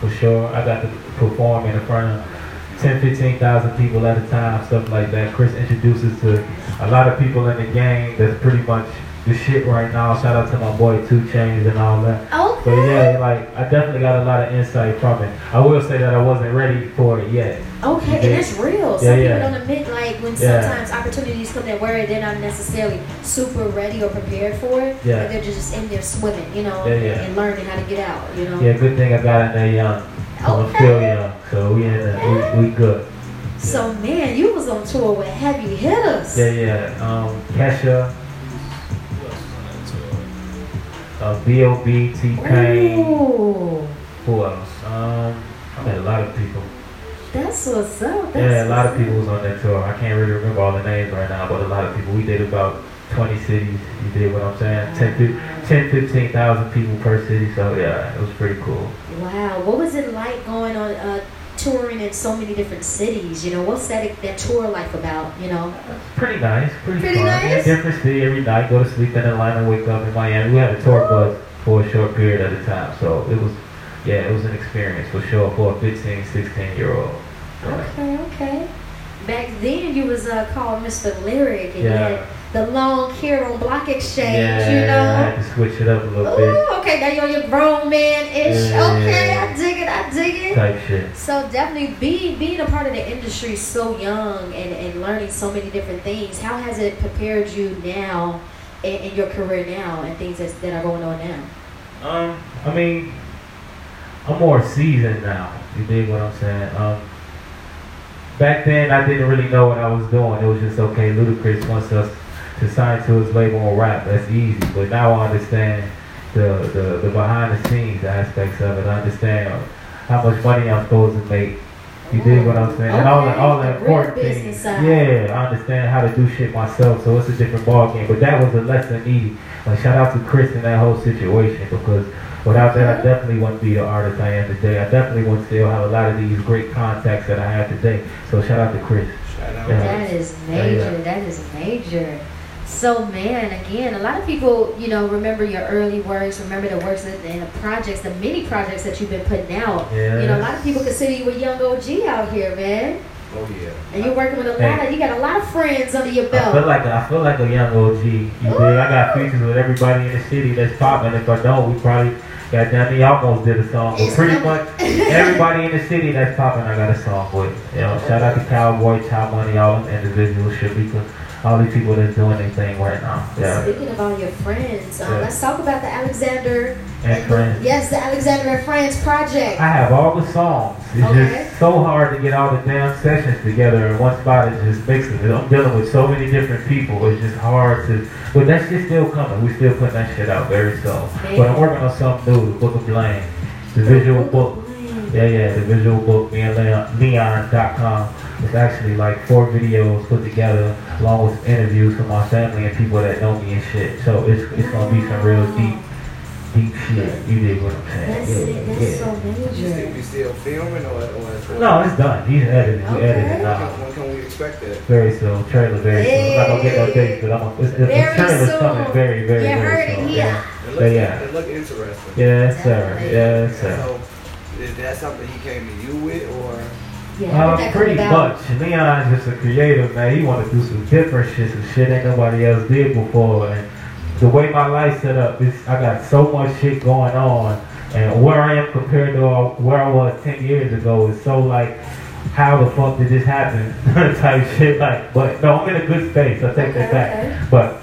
for sure. I got to perform in front of 10, 15,000 people at a time, stuff like that. Chris introduces to a lot of people in the game that's pretty much the shit right now. Shout out to my boy 2 Chainz and all that. Okay. But yeah, like I definitely got a lot of insight from it. I will say that I wasn't ready for it yet. Okay, Yeah. and that's real. Some Yeah, people don't admit like when Yeah. sometimes opportunities come their way, they're not necessarily super ready or prepared for it. Yeah. But they're just in there swimming, you know, Yeah, yeah. and learning how to get out, you know. Yeah, good thing I got in there young. So I'm still young, so we in the, we, we good. So man, you was on tour with heavy hitters. Yeah, yeah. Um, Kesha, uh, B.O.B., T-Pain. Ooh, Who else? Um, I met a lot of people. that's what's up. That's Yeah, a lot of people was on that tour. I can't really remember all the names right now, but a lot of people. We did about 20 cities. You did what I'm saying? 10, fif- 10 15,000 people per city. So yeah, it was pretty cool. Wow, what was it like going on uh, touring in so many different cities? You know, what's that that tour like about? You know. Pretty nice. Pretty, Pretty fun. nice? Yeah, different city every night. Go to sleep in Atlanta, wake up in Miami. We had a tour bus for a short period at a time. So it was, yeah, it was an experience for sure for a 15, 16 year old. Okay, okay. Back then, you was uh, called Mr. Lyric, and Yeah. The long hair on Block Exchange. Yeah, you I know. had to switch it up a little bit. Ooh, okay, now you're your grown man ish. Yeah. Okay, I dig it. I dig it. Type shit. So definitely being being a part of the industry so young and, and learning so many different things, how has it prepared you now in, in your career now and things that's, that are going on now? Um, I mean, I'm more seasoned now. You dig what I'm saying? Um, back then I didn't really know what I was doing. It was just okay. Ludacris wants us to sign to his label and rap. That's easy. But now I understand the the, the behind the scenes aspects of it. I understand how much money I'm supposed to make. You did what I'm saying? And all the all the the important business things. side. Yeah, I understand how to do shit myself. So it's a different ballgame. But that was a lesson needed. Like shout out to Chris in that whole situation because without that I definitely wouldn't be the artist I am today. I definitely wouldn't still have a lot of these great contacts that I have today. So shout out to Chris. Shout out. Yeah. That is Yeah, major. yeah. That is major. So man, again, a lot of people, you know, remember your early works, remember the works that, and the projects, the many projects that you've been putting out. Yeah. You know, a lot of people consider you a young OG out here, man. Oh yeah. And you're working with a lot of, you got a lot of friends under your belt. I feel like I feel like a young OG. You dig? I got features with everybody in the city that's popping. If I don't, we probably got there almost did a song. But pretty much everybody in the city that's popping, I got a song with. You know, shout out to Calboy, Child Money, all them individuals, Shabika. All these people that's doing their thing right now. Yeah. Speaking of all your friends, um, Yeah. let's talk about the Alexander. And friends. Yes, the Alexander and Friends project. I have all the songs. It's Okay. just so hard to get all the damn sessions together in one spot and just mix it. I'm dealing with so many different people. It's just hard to. But that shit's still coming. We're still putting that shit out very soon. But I'm working on something new. The Book of Blame, the visual book. Yeah, yeah, the visual book, me and Leon, Leon.com. It's actually like four videos put together along with interviews from my family and people that know me and shit. So it's it's gonna be some real deep, deep shit. You dig what I'm saying? That's yeah. That's yeah. so You still, major. you still filming or, or No, it's done. He's edited. We Okay. edited now. When can we expect that? Very soon. Trailer very soon. I'm not gonna get no Hey. dates, but I'm gonna, it's, it's, Very the trailer's soon. coming very, very, You very heard it soon. here. Yeah. It But yeah. it look interesting. Yes, sir. Definitely. Yes, sir. So, is that something he came to you with, or Yeah, how Uh, did that come pretty about? much. Leon's just a creative, man. He want to do some different shit, some shit ain't nobody else did before. And the way my life set up, is I got so much shit going on. And where I am compared to uh, where I was 10 years ago is so like, how the fuck did this happen? type shit. Like, but no, I'm in a good space. I take that back. okay. But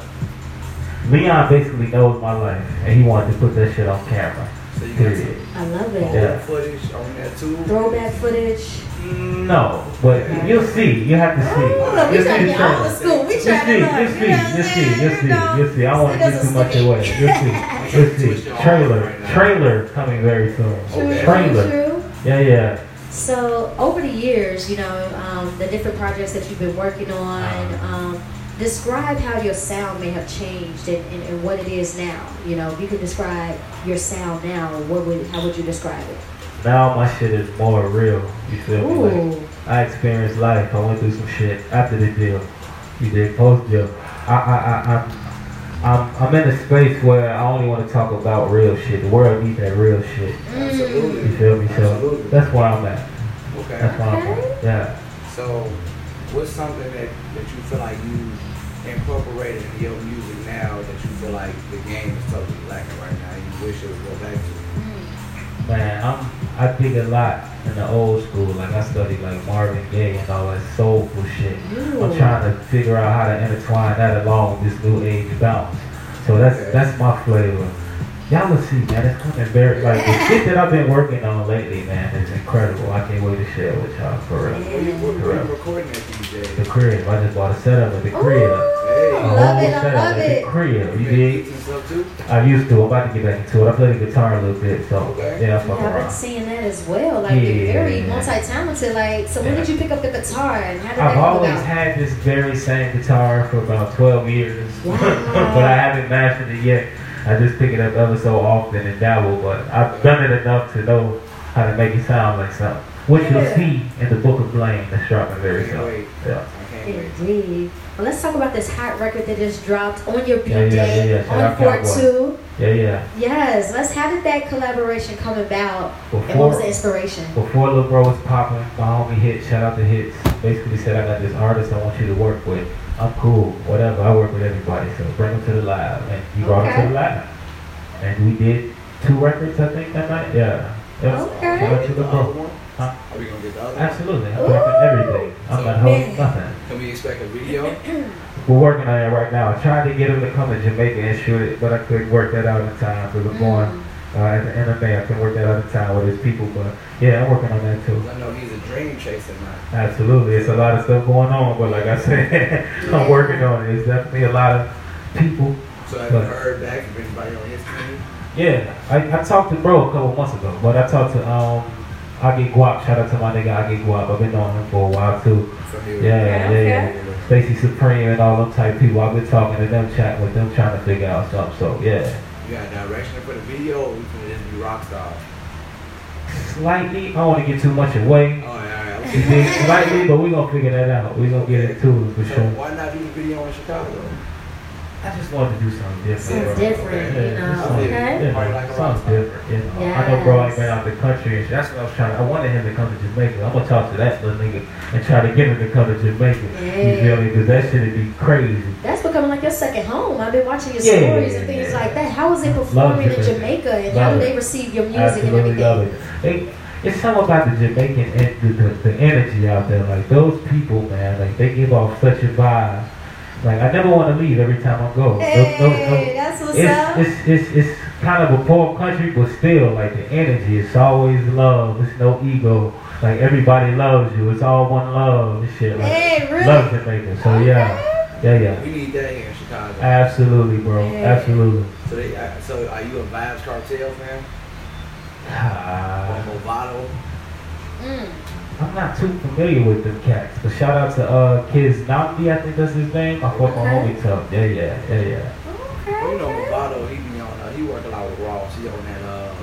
Leon basically knows my life, and he wanted to put that shit on camera. so you got Period. I love some it. Yeah. footage on that too? Throwback footage. No, but you'll see. You have to see. Oh, we You'll see the trailer. school. We You'll see, you'll see, know what I'm you'll see, you'll see, you'll see. I don't want to Send give too much away. You'll see, you'll see. Twist your arm Trailer, trailer coming very soon. True, Trailer. true. Yeah, yeah. So over the years, you know, um, the different projects that you've been working on, Uh-huh. um, describe how your sound may have changed and, and, and what it is now. You know, if you could describe your sound now, what would how would you describe it? Now my shit is more real. You feel me? Like, I experienced life. I went through some shit after the deal. You did post deal. I, I, I, I'm, I'm, I'm in a space where I only want to talk about real shit. The world needs that real shit. Mm. Absolutely. You feel me? So that's where I'm at. Okay. That's where I'm Okay. at. Yeah. So, what's something that, that you feel like you incorporated in your music now that you feel like the game is totally lacking right now? You wish it would go back to? Mm. Man, I'm I dig a lot in the old school. Like I studied like Marvin Gaye and all that soulful shit. I'm trying to figure out how to intertwine that along with this new age bounce. So that's Okay. that's my flavor. Y'all will see, man. It's coming very like the shit that I've been working on lately, man. is incredible. I can't wait to share it with y'all for real. Where you, where, where you recording at DJ? The crib. I just bought a setup at the crib. A love it, I love it. crib. You You dig? make beats and stuff too? I used to. I'm about to get back into it. I play the guitar a little bit, so Okay. yeah, I Yeah, fuck I've been seeing that as well. Like you're very multi-talented. Like, so when did you pick up the guitar and how did I've that come always about? had this very same guitar for about 12 years, Wow. but I haven't mastered it yet. I just pick it up ever so often and dabble, but I've done it enough to know how to make it sound like something. Which you'll see in the Book of Blame that's dropping very Can't soon. Yeah. I can't wait. Indeed. Well, let's talk about this hot record that just dropped on your Yeah, yeah, yeah, yeah. On out Fort 2. Yeah, yeah. Yes, let's. How did that collaboration come about? and what was the inspiration? before Lil Bro was popping, my homie Hit, shout out to Hits, basically said I got this artist I want you to work with. I'm cool, whatever. I work with everybody, so bring him to the lab, and he brought him Okay. to the lab, and we did two records, I think that night. Yeah. yeah. Okay. Shout out to Get the the bro. One? Huh? Are we gonna get the other? Absolutely, I'm Ooh. dropping everything. I'm not holding nothing. Can we expect a video? We're working on it right now. I tried to get him to come to Jamaica and shoot it, but I couldn't work that out in time because I'm going Mm. uh, at the end of May. I couldn't work that out in time with his people, but yeah, I'm working on that too. I know he's a dream chaser now. Absolutely, it's a lot of stuff going on, but like I said, I'm working on it. It's definitely a lot of people. So I have you But- heard back from anybody on his team? Yeah, I, I talked to Bro a couple months ago, but I talked to um, I get Guap. Shout out to my nigga I get Guap. I've been knowing him for a while too. Familiar? Yeah, yeah, yeah. okay. Stacy Supreme and all them type people. I've been talking to them, chatting with them, trying to figure out something. So yeah, You got a direction for the video, or we can just be rock stars? slightly. I don't want to get too much away. Oh, all right, all right. Slightly, but we gonna figure that out. We gonna get into it for So sure. why not do the video in Chicago? I just wanted to do something different. Something bro. different, Yeah, you know. something, Okay. you know, Party like a rock something different, you know. I know bro ain't Yes. been out the country and shit. That's what I was trying to, I wanted him to come to Jamaica. I'm gonna talk to that little nigga and try to get him to come to Jamaica. You feel me? Cause that shit'd be crazy. That's becoming like your second home. I've been watching your Yeah, stories and things yeah. like that. How is it performing in Jamaica. Jamaica and how do they receive your music and Absolutely everything? love it. They, it's something about the Jamaican, en- the, the, the energy out there. Like those people, man, like they give off such a vibe Like I never want to leave every time I go. Hey, No- no- no- that's what's it's, up. it's, it's, it's kind of a poor country, but still, like the energy, it's always love. It's no ego. Like everybody loves you. It's all one love and shit. Like Hey, really? love Jamaica. So yeah, yeah, yeah. We need that here in Chicago. Absolutely, bro. Yeah. Absolutely. So, they, uh, so are you a Vybz Kartel fan? Or Ah, Mavado? Mm. I'm not too familiar with them cats, but shout out to uh Kids Namdi, I think that's his name. I fuck my Okay. homie tough. Yeah, yeah, yeah, yeah. Well, you know Okay. Mavado, he be on, uh, he work a lot with Ross. He on that, uh,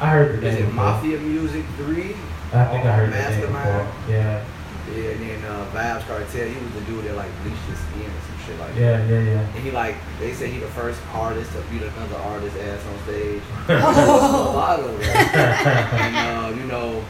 I heard the is name it before. Mafia Music 3? I think I heard the name before. Yeah, Yeah, and then uh, Vybz Kartel, he was the dude that like bleached his skin or some shit like that. yeah, yeah, yeah. And he like, they say he the first artist to beat another artist ass on stage. Oh. Mavado, right? and uh, you know,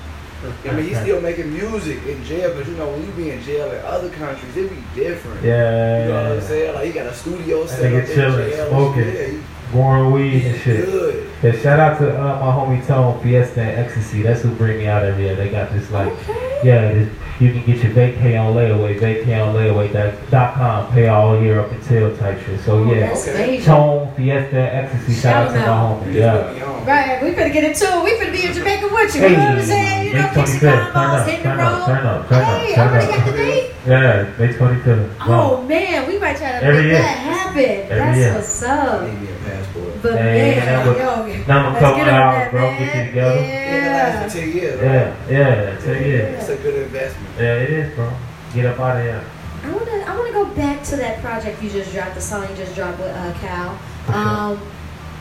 I mean, he's still making music in jail, but you know, when you be in jail in other countries, it be different. Yeah, You know what I'm saying? Like, he got a studio That set up nigga in chilling, jail. smoking. Yeah, he, Growing weed and shit. good. Yeah, shout out to uh, my homie Tone, Fiesta and Ecstasy. That's who bring me out every year. They got this like, Okay. yeah, this, you can get your vacay on layaway, vacay on layaway.com, pay all year up until type shit. So Oh, yeah, Okay. major. Tone, Fiesta, and Ecstasy. Shout, Shout out to them my homie. Yeah. just put me on. Right, we finna get into it. We finna be in Jamaica with you. Hey, you know what I'm saying? You know, May kick 25th. your Turn up, hit the turn up, road. turn up, turn up, Hey, turn already up. got the date? Yeah, May 25th. Oh man, we might try to Every make year. that happen. Every That's year. what's up. need me a passport. But Hey, man, that was- yo, Now I'm let's coming get out, that, bro. man. Get you together. Yeah, it lasts for 10 years, right? Yeah, yeah, tell you. It's a good investment. Yeah, it is, bro. Get up out of here. I wanna, I wanna go back to that project you just dropped, the song you just dropped with uh, Cal. For sure. Um,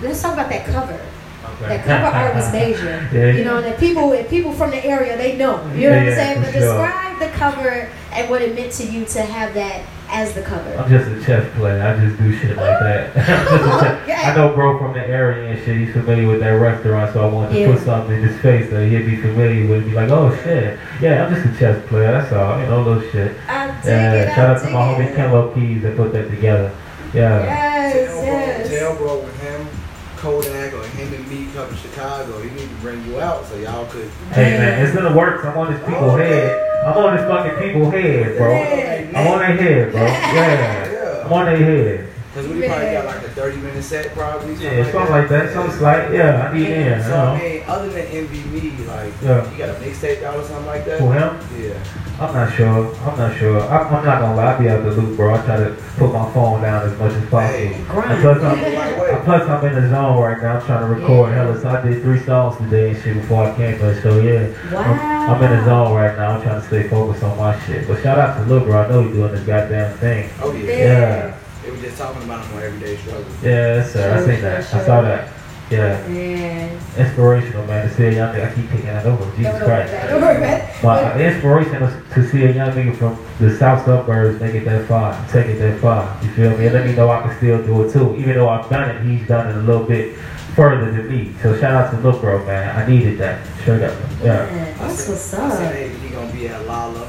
let's talk about that cover. Okay. That cover art was major. Yeah. You know, that people, if people from the area, they know. You know Yeah, what I'm saying? But sure. describe the cover and what it meant to you to have that as the cover. I'm just a chess player. I just do shit like that. I'm a chess- Okay. I know bro from the area and shit. He's familiar with that restaurant, so I wanted to Yeah. put something in his face that he'd be familiar with. Be like, oh shit, yeah, I'm just a chess player. That's all. You know, little shit. I dig Yeah. it. Shout I out to dig my homie it. Kenlo Keys that put that together. Yeah. Yes, Tell yes. bro, tell bro with him, Kodak, or him and me come to Chicago, he need to bring you out so y'all could. Hey man, it's gonna work. I'm on this people head. I'm on this fucking people head, bro. Yeah. I'm on their head, bro. Yeah. I'm on their head. Because we probably got like a 30 minute set, probably. Yeah, something like that. Something slight. Yeah, I need in. So, I know. mean, other than Envy Me, like, Yeah. you got a mixtape out or something like that? For him? Yeah. I'm not sure. I'm not sure. I, I'm not gonna lie. I be out the loop, bro. I try to put my phone down as much as possible. Hey. Plus, I'm, Right way. plus, I'm in the zone right now. I'm trying to record Yeah. hella. So I did three songs today and shit before I came here. So yeah, Wow. I'm, I'm in the zone right now. I'm trying to stay focused on my shit. But shout out to Lil Bro. I know he's doing this goddamn thing. Oh, yeah. Yeah. They were just talking about him on Everyday Struggle. Yeah, sir. I seen that. I saw that. Yeah. Man. Inspirational, man. To see a young nigga. I keep picking that over. Jesus Don't worry Christ. about it. Don't worry about. My uh, inspiration is to see a young nigga from the south suburbs make it that far, take it that far. You feel me? And let me know I can still do it too. Even though I've done it, he's done it a little bit further than me. So shout out to Lil Bro, man. I needed that. Straight up. Yeah. Man, that's what's I up. said, hey, he gonna be at Lala, you know,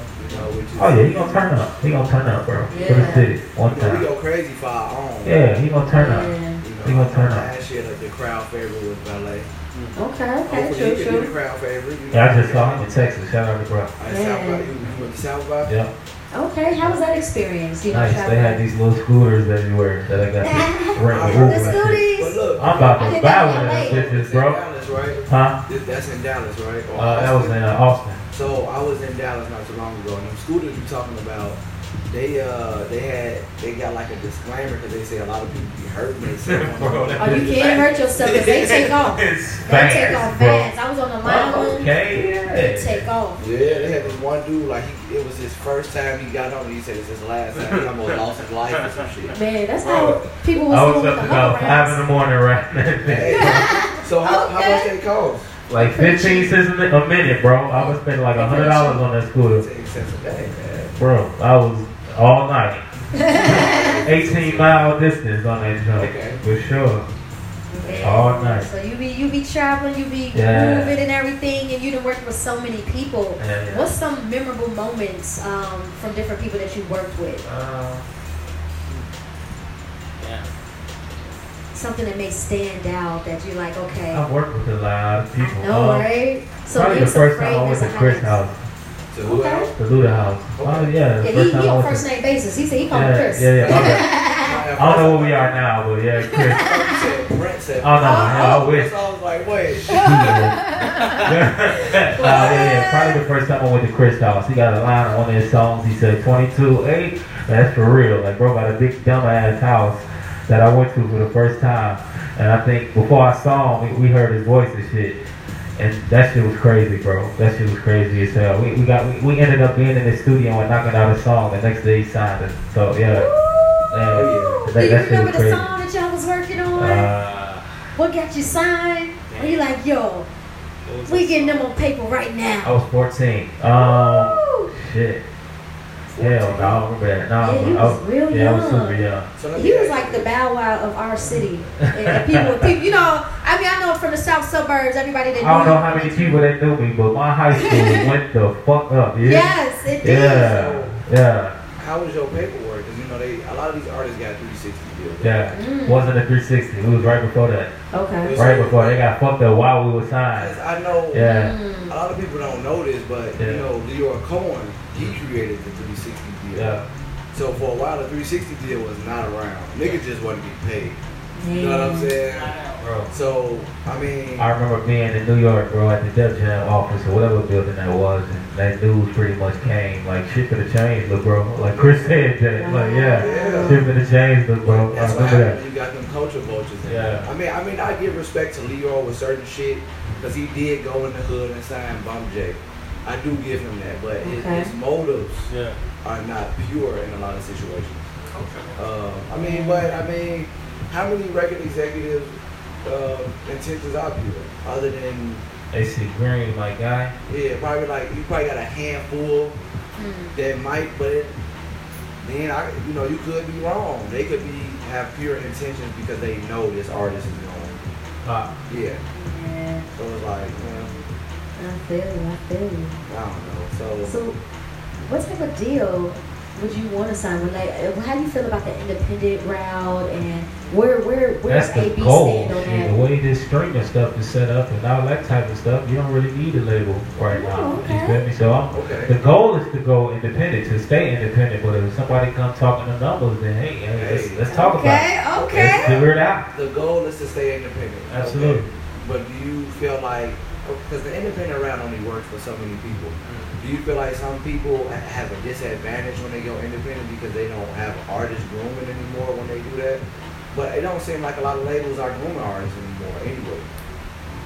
which is. Oh yeah, he gonna turn up. He gonna turn up, bro. For the city. One You know, we go crazy for our own. Yeah, he gonna turn up. Man. You know, He gonna turn up. Last year, the, the crowd favorite was Ballet. Okay, okay, Hopefully, true, can be true. the crowd favorite. You know, Yeah, I just saw him in Texas. Shout out to bro. Like South by, you, you went to South by? Yeah. Okay, how was that experience? You know, Nice. They had these little scooters everywhere that I got to rent with The Uber and shit. But Scooties. look, I'm about to buy one of in them LA. bitches, bro. Dallas, right? Huh? That's in Dallas, right? Or Uh, that was Austin? in uh, Austin. So I was in Dallas not too long ago, and them scooters you talking about, they uh they had they got like a disclaimer because they say a lot of people be hurting themselves. on Bro, Oh, you can't hurt yourself because they take off. They It's take off fast, bro. fast. I was on the line one. Okay, They yeah. take off. Yeah, they had this one dude like he, it was his first time he got on. it. He said it's his last time. He almost lost his life or some shit. Man, that's how people was I was up the about five in the morning, right? Hey, so how, how much they cost? Like 15 cents a mi- a minute, bro. I was spending like $100 on that scooter. A day. Bro, I was all night. 18 mile distance on that joint. For sure. Man. All night. So you be you be traveling, you be Yeah. moving and everything, and you done worked with so many people. Yeah, yeah. What's some memorable moments um, from different people that you worked with? Uh, yeah. Something that may stand out that you're like. Okay, I've worked with a lot of people. no Um, right? So Probably the first time I went to Chris' house. To who Okay. else? The Luda House. Oh yeah. Yeah, first he, time he on first name basis. He said he called him Yeah, Chris. yeah, yeah. I don't know where we are now, but yeah, Chris. You said Brent said. Oh no, hell, I wish. So I was like, wait. uh, yeah, yeah, probably the first time I went to Chris house. He got a line on one of his songs. He said 22 8. That's for real. Like, bro got a big dumb ass house that I went to for the first time. And I think before I saw him, we, we heard his voice and shit. And that shit was crazy, bro. That shit was crazy as hell. We, we got we, we ended up being in the studio and knocking out a song. The next day he signed it. So yeah. Ooh. Yeah, Do you that remember the crazy. song that y'all was working on? Uh, what got you signed? And you like, yo, we getting them on paper right now. I was 14. Um, shit. Hell, no, I don't remember that. No, Yeah, he I was real yeah, I was super young. So let me He was like the bow wow of our city. And and people, people, you know, I mean, I know from the south suburbs, everybody that know. I don't knew know how many people that knew me, but my high school went the fuck up. Yeah. Yes, it did. Yeah. Yeah. How was your paperwork? Because you know they a lot of these artists got 360 deals. Yeah. Mm. Wasn't a 360. It was right before that. Okay. Right before they got fucked up while we were 'Cause signed. I know Yeah. Mm. a lot of people don't know this, but Yeah. you know Lyor Cohen, he created the 360 deal. Yeah. So for a while, the 360 deal was not around. Niggas just wasn't getting paid. You know what I'm mm. saying? Bro. So I mean, I remember being in New York, bro, at the Def Jam office or whatever building that was, and that news pretty much came. Like, shit for the change, look, bro. Like Chris said that. Like, yeah. Yeah. Shit for the change, look, bro. That's what remember happened. that. You got them culture vultures. In Yeah. there. I mean, I mean, I give respect to Lyor with certain shit because he did go in the hood and sign Bump J. I do give him that, but his, Okay. his motives Yeah. are not pure in a lot of situations. Okay. Uh, I mean, but I mean, how many record executives uh, intentions are pure other than AC Green, my guy. yeah, probably like you probably got a handful Mm. that might, but it, then I, you know, you could be wrong. They could be have pure intentions because they know this artist is going. Uh, Yeah, Yeah, so it's like, well, I feel you. I feel you. I don't know. So, So, what type of deal would you want to sign? When like, uh, how do you feel about the independent route and where where where that's the AB goal. stand on Shit, the way this streaming stuff is set up and all that type of stuff, you don't really need a label right now. Oh, okay. You feel me? So I'm, okay. the goal is to go independent, to stay independent. But if somebody comes talking the numbers, then hey, hey, let's, let's talk about it. Okay, Let's okay. figure it out. The goal is to stay independent. okay? Absolutely. But do you feel like, because the independent route only works for so many people, do you feel like some people have a disadvantage when they go independent because they don't have artists grooming anymore when they do that? But it don't seem like a lot of labels are grooming artists anymore anyway.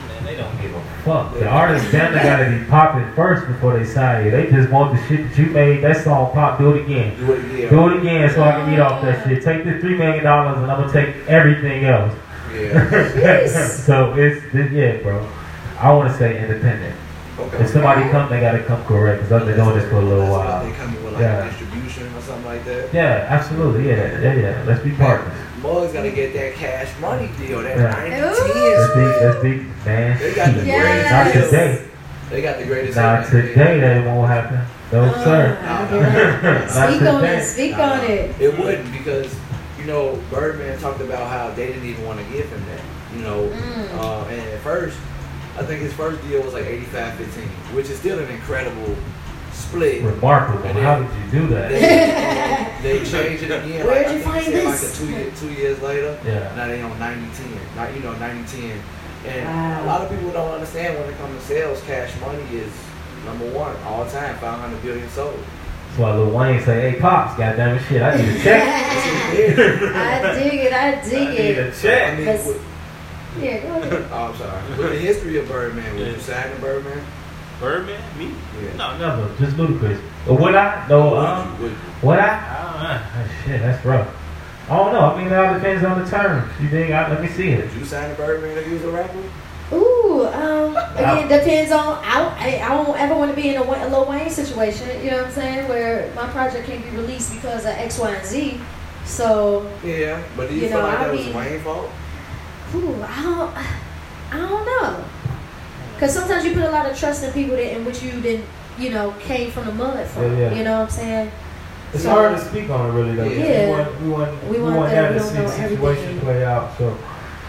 Man, they don't give a fuck. The artists damn near gotta be popping first before they sign you. They just want the shit that you made. That song pop. Do it again. Do it again. Do it again so I can eat off that shit. Take the three million dollars and I'm gonna take everything else. Yeah. Yes. so it's, it's yeah, bro. I want to say independent. Okay. If somebody come, they gotta come correct because I've been doing this for a little That's while. They come with like Yeah. distribution or something like that. Yeah, absolutely. Yeah, yeah, yeah. Let's be partners. Muggs gotta get that cash money deal, that Yeah. 90 Ooh. 10 Let's be, let's be, man. They got the Yes. greatest Not deals. today. They got the greatest Not deals. today. That won't happen. No, Uh, sir. I get it. Speak on it. Speak Nah, on it. It wouldn't because, you know, Birdman talked about how they didn't even want to give him that. You know, Mm. uh, and at first, I think his first deal was like 85-15, which is still an incredible split. Remarkable. Then- How did you do that? They, they changed it again. Where'd like, you find this? Like a two, year, two years later. Yeah. Now they on 90-10. Not, you know, 90-10. And Wow. a lot of people don't understand when it comes to sales, cash money is number one all time, 500 billion sold. That's why Lil Wayne say, "Hey, pops, goddamn it, shit, I need a check. I dig it, I dig it. I I need it. a I check." mean, That's- with, Yeah, go ahead. oh, I'm sorry. With the history of Birdman, would you Yeah. sign to Birdman? Birdman? Me? Yeah. No, no. Never, just ludicrous. But would I? No, Would um, you? Would you? would I? I don't know. Oh, shit, that's rough. I don't know. I mean, it all depends on the terms. You think? I, let me see it. Would you sign to Birdman if he was a rapper? Ooh, um, again, depends on. I don't, I, I don't ever want to be in a, Wa- a Lil Wayne situation. You know what I'm saying? Where my project can't be released because of X, Y, and Z. So, Yeah. But do you, You feel know, like I that was mean- Wayne's fault? Ooh, I don't, I don't know. Because sometimes you put a lot of trust in people that in which you didn't, you know, came from the mud from. Yeah, yeah. You know what I'm saying? It's So- hard to speak on it, really, though. Yeah. We want, we want, We we want want that, that we to don't see know the situation everything. play out. So,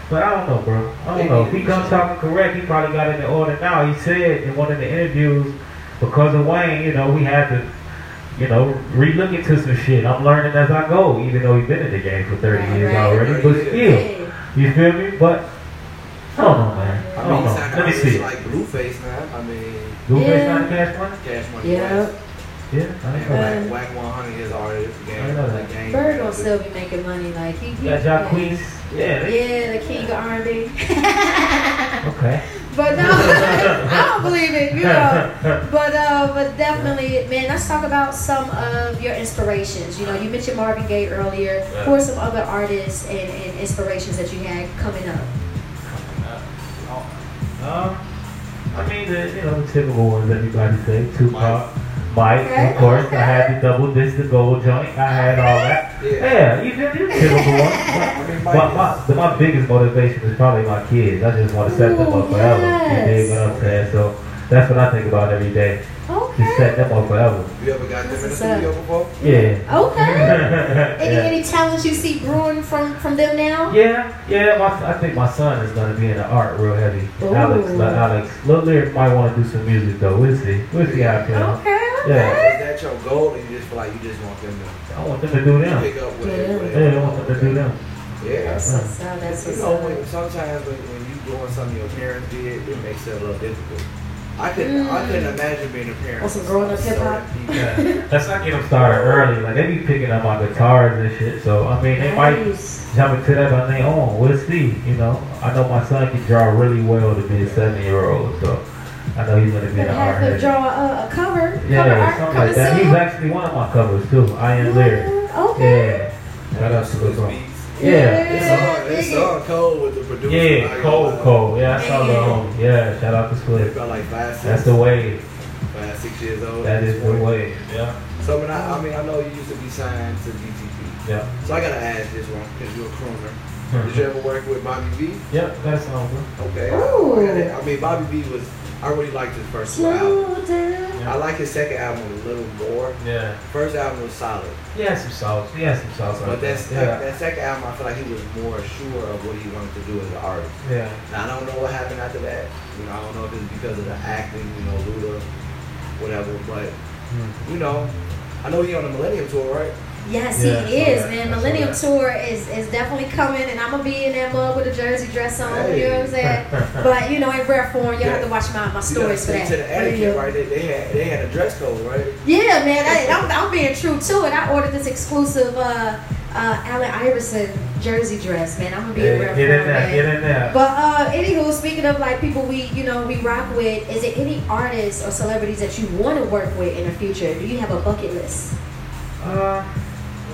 but I don't know, bro. I don't know. If he comes talking correct, he probably got in the order now. He said in one of the interviews because of Wayne, you know, we had to, you know, relook into some shit. I'm learning as I go, even though he's been in the game for 30 Right, years right. already. But still, Hey. You feel me? But I don't know, man. I I don't mean, know. he Let me kinda see. like Blueface, man. I mean, Blueface Yeah. on Cash Money? Cash Money Yeah. Yeah, I And ain't know that. Um, Wack, Wack 100 is artist. Game, I know that. the game. Bird gonna still be making money, like he. he Yeah, Jacquees. Yeah. they- Yeah, the king of R&B. Okay. But no, I don't believe it, you know. But uh, but definitely, man. Let's talk about some of your inspirations. You know, you mentioned Marvin Gaye earlier. Who are some other artists and, and inspirations that you had coming up? Um, I mean, the, you know, the typical ones everybody say. Tupac, Mike, Okay, of course. okay. I had the double disc, the gold joint. I had all that. Yeah. Yeah, you feel the typical ones. I mean, But Mike my, the, my biggest motivation is probably my kids. I just want to set them Ooh, up forever. You dig yes. what I'm saying? So that's what I think about every day. Just set them up forever. you ever got them in the studio before? Yeah. Okay. Any yeah. any talents you see brewing from from them now? Yeah, yeah. My, I think my son is gonna be in the art real heavy. Ooh. Alex, like Alex, Lil Lyric might want to do some music though. We'll see. We'll see how it goes. Okay. Okay. Yeah. Is that your goal, or you just feel like you just want them to I want them to do them. pick up what Yeah. Yeah, I want them to do them. Yeah. That's what's. That's You know, when, sometimes when, when you doing something your parents did, it makes it a little difficult. I couldn't, I couldn't imagine being a parent. Or some growing-up hip-hop. certain people. Yeah. That's I get them started early. Like they be picking up my guitars and shit. So I mean, they might jump into that on their own. We'll see. You know, I know my son can draw really well to be a seven year old. So I know he's gonna be in Better the have art. him draw a, a cover. cover Yeah, art something like that. soon. He's actually one of my covers too. I am lyric. Yeah, Okay. Yeah. Shout out to Swiss the Beats. Yeah. It's Yeah, on, it's dig it. on cold with the producer. Yeah, Like, cold, uh, cold. Yeah, I saw the Man. home. Yeah, shout out to They Swift. like five, six, That's the way. five, six years old. That is the way. Yeah. So when I, I mean, I know you used to be signed to DTP. Yeah. So I gotta ask this one because you're a crooner. Did you ever work with Bobby V? Yep, that's on. bro. Okay. Ooh. I, I, gotta- I mean, Bobby V was. I really liked his first two albums. Yeah. I like his second album a little more. Yeah. First album was solid, He has some sauce. He has some sauce. but that's, there. that, that second album, I feel like he was more sure of what he wanted to do as an artist. Yeah. Now I don't know what happened after that. You know, I don't know if it's because of the acting, you know, Luda, whatever. But Hmm. you know, I know he on the Millennium Tour, right? Yeah, Yes, I he is, that. man. I Millennium. Tour is, is definitely coming, and I'm gonna be in that mug with a jersey dress on. Hey. You know what I'm saying? but you know, in rare form, you have to watch my, my stories for that. To the etiquette, yeah. right? They, they had they had a dress code, right? Yeah, man, I, I'm, I'm being true to it. I ordered this exclusive uh, uh, Allen Iverson jersey dress, man. I'm gonna be in Yeah, rare get in there. man. Get in there. But uh, anywho, speaking of like people we you know we rock with, is there any artists or celebrities that you want to work with in the future? Do you have a bucket list? Uh,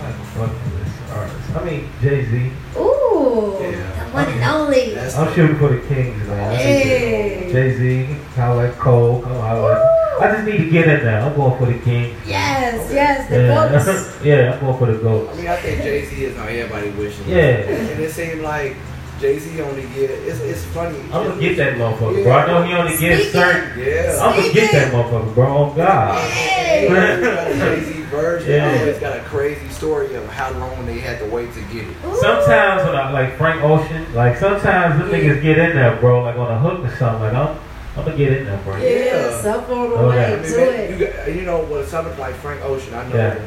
like fuck this artist. I mean, Jay Z. Ooh, Yeah. the one and only. I'm shooting for the Kings, man. Hey. Jay Z, holla at Cole, come holla at- I just need to get in there. I'm going for the Kings. Yes, yes, the Yeah, goats. yeah, I'm going for the goats. I mean, I think Jay Z is on everybody wishing. Yeah. And it seemed like Jay Z only get it's it's funny. I'm gonna get that motherfucker, bro. I know he only gets Speaking- certain. Yeah. I'm gonna get that motherfucker, bro. Oh God. Hey. Jay Z version Yeah. always got a crazy story of how long they had to wait to get it. Sometimes when I like Frank Ocean, like sometimes the Yeah. niggas get in there, bro, like on a hook or something. Like I'm, I'm gonna get in there, bro. Yes, yeah, up on the way yeah. I to mean, man, it. you, got, you know what? Something like Frank Ocean, I know Yeah.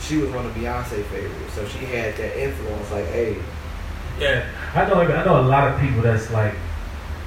she was one of Beyonce favorites, so she had that influence. Like, hey, Yeah, I know. I know a lot of people that's like,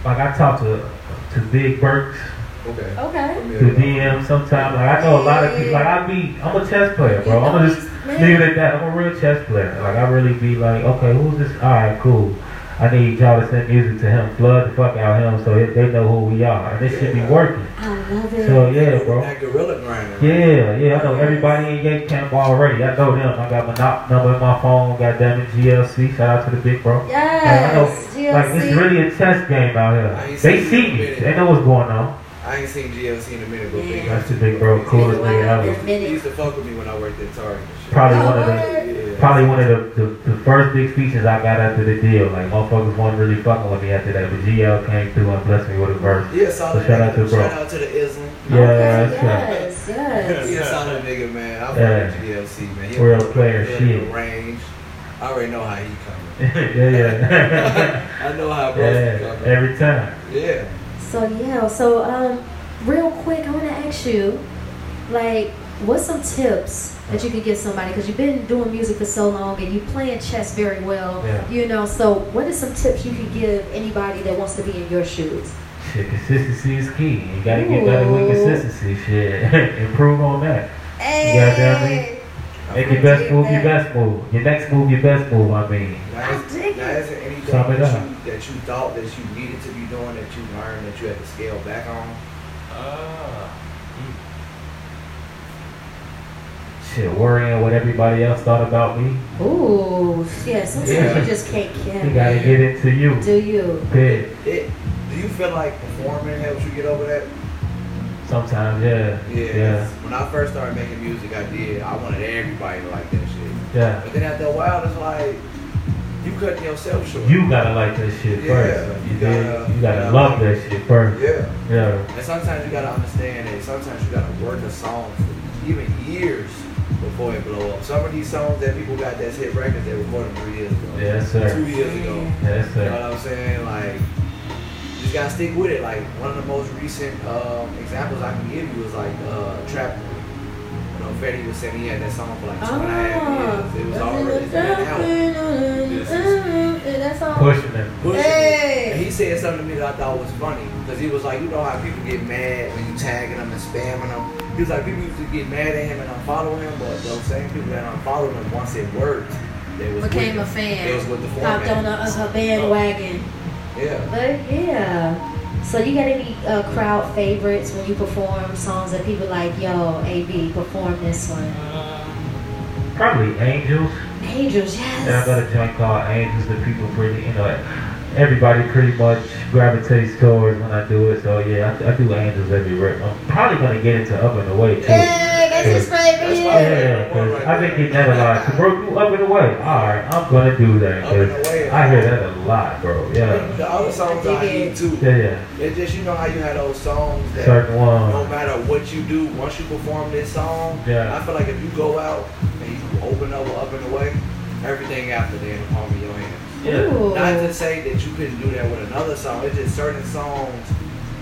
like I talk to to Big Burks okay, Okay. through DM sometimes. Like I know a lot of people. Like I be, I'm a chess player, bro. I'm gonna just Man. Leave it at that. I'm a real chess player. Like I really be like, okay, who's this? All right, cool. I need y'all to send music to him, flood the fuck out of him, so they know who we are, and this should be working. I love it. So yeah, bro. that gorilla grinder. right? Yeah, yeah, I know everybody in Yankee Camp already. I know them. I got my knock number in my phone. Got them in GLC. Shout out to the big bro. Yes, Like, I know, like it's really a chess game out here. They see it in a me. They know what's going on. I ain't seen GLC in a minute, but Yeah. big That's the big bro, coolest nigga ever. He used to fuck with me when I worked at Target. Probably Oh, one of the, word. probably one of the, the, the first big speeches I got after the deal. Like motherfuckers weren't really fucking with me after that, but GL came through and blessed me with a verse. Yeah, solid So shout out nigga. to bro. Shout out to the Islam. Yeah, Okay, that's right. yes, yes. He a solid nigga, man. I fuck Yeah. GLC, man. He Real a player good shit. Range. I already know how he coming. yeah, yeah, I know how bro yeah. coming. Every time. Yeah. So yeah, so um, real quick, I want to ask you, like, what's some tips that you could give somebody? Because you've been doing music for so long and you playing chess very well. Yeah. You know, so what are some tips you could give anybody that wants to be in your shoes? Shit, consistency is key. You gotta get better with consistency. Shit, improve on that. Hey, Make your best move your best move. Your next move your best move. I mean, Now, I is, dig now it. is there anything Sum it up. You, that you thought that you needed to be doing that you learned that you had to scale back on? Ah. shit, worrying what everybody else thought about me. Ooh, yeah. Sometimes Yeah. you just can't care. You gotta get into you. Do you? Pit. It, do you feel like performing helps you get over that? Sometimes, yeah. Yeah. Yeah. 'cause When I first started making music, I did. I wanted everybody to like that shit. Yeah. But then after a while, it's like you cutting yourself short. You gotta like that shit Yeah, first. you You, gotta- you gotta love that shit first. Yeah. Yeah. And sometimes you gotta understand that sometimes you gotta work a song for even years before it blow up. Some of these songs that people got that's hit records they recorded three years ago. Yes, Two years ago. Yes, sir. You know what I'm saying? Like, you just gotta stick with it. Like, one of the most recent um, examples I can give you is like uh, Trap. You know, Fetty was saying he had that song for like two and a half Ah. years. It was already it's been out. Pushing them. Pushing it. Hey. And he said something to me that I thought was funny because he was like, you know how people get mad when you tagging them and spamming them. He was like, people used to get mad at him and unfollow him, but those same people that unfollowed him once it worked, they was Became with a fan. They was with the Hopped on format. a, a bandwagon. Yeah. But yeah. So you got any uh, crowd favorites when you perform songs that people like, yo, AB, perform this one? Probably Angels. Angels, Yeah, I got yes. a joint called Angels that people pretty, you know, everybody pretty much gravitates towards when I do it. So yeah, I, I do Angels every rep. I'm probably gonna get into Up and Away too. Hey, that's his That's favorite. Yeah, because I've been getting that a lot. So, bro, you up and away. All right, I'm gonna do that. Up and 'cause Away. I hear that a lot, bro. Yeah, The other songs I hate too. yeah, yeah. It's just you know how you had those songs that Certain no matter what you do, once you perform this song, Yeah. I feel like if you go out and you open up up and away, everything after that in the palm of your hands. Yeah. Ooh. Not to say that you couldn't do that with another song. It's just certain songs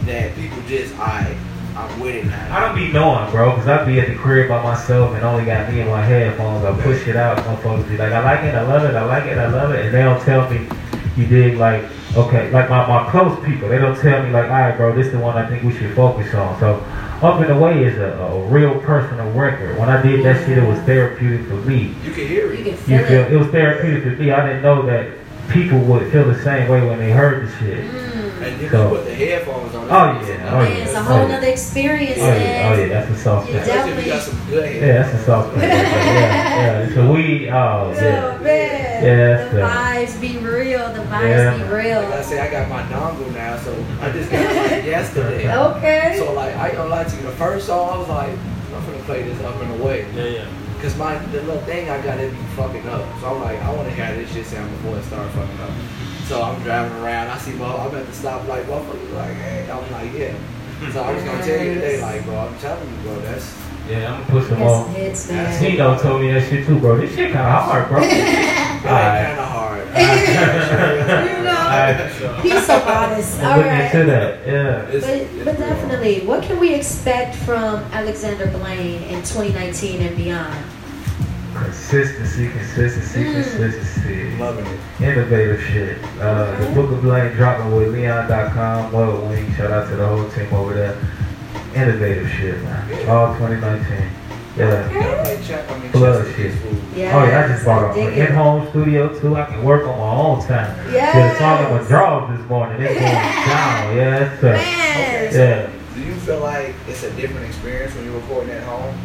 that people just I I'm with it now. I don't be knowing, bro, because I be at the crib by myself and only got me and my headphones. I push it out. Motherfuckers be like, I like it, I love it, I like it, I love it. And they don't tell me, you dig, like, okay, like my, my close people, they don't tell me, like, all right, bro, this is the one I think we should focus on. So, Up and Away is a, a real personal record. When I did that shit, it was therapeutic for me. You can hear it. You feel feel, it. it was therapeutic for me. I didn't know that people would feel the same way when they heard the shit. Mm. And you So- put the headphones on. Oh, yeah, oh, oh Man, it's a whole oh, nother experience, Oh yeah, oh yeah, that's a soft You thing. Especially if you got some good Yeah, that's a soft thing. yeah, yeah. So we, oh Oh, yeah. man. Yeah, the the- vibes be real. The vibes Yeah. be Like I say, I got my dongle now, so I just got it yesterday. Okay. So like, I ain't gonna lie to you. The first song, I was like, I'm gonna play this up and away. Yeah, yeah. Cause my the little thing I got it be fucking up. So I'm like, I wanna hear this shit sound before it start fucking up. So I'm driving around, I see well, I'm at the stoplight, motherfuckers like, hey, I'm like, yeah. So I was gonna tell you today, like, bro, I'm telling you, bro, that's Yeah, I'm gonna put some Got some on. hits, man. Tino told me that shit too, bro. This shit kinda hard, bro. Alright. kinda hard. You know. Alright. He's so honest. All I'm looking into right. that. Yeah. It's- But, it's but definitely, what can we expect from Alexander Blaine in 2019 and beyond? Consistency, consistency, Mm. consistency. Loving it. Innovative shit. Uh, the Book of Blame dropping with Leon.com, Mud Wing. Shout out to the whole team over there. Innovative shit, man. All 2019. Yeah. Gotta play check, I mean, Blood shit. Yeah. Oh yeah, I just bought dig an in-home studio too. I can work on my own time. Yes. Yeah, the song I'm draw this morning. It's going down. Yeah, sir. Man. Yeah, Do you feel like it's a different experience when you're recording at home?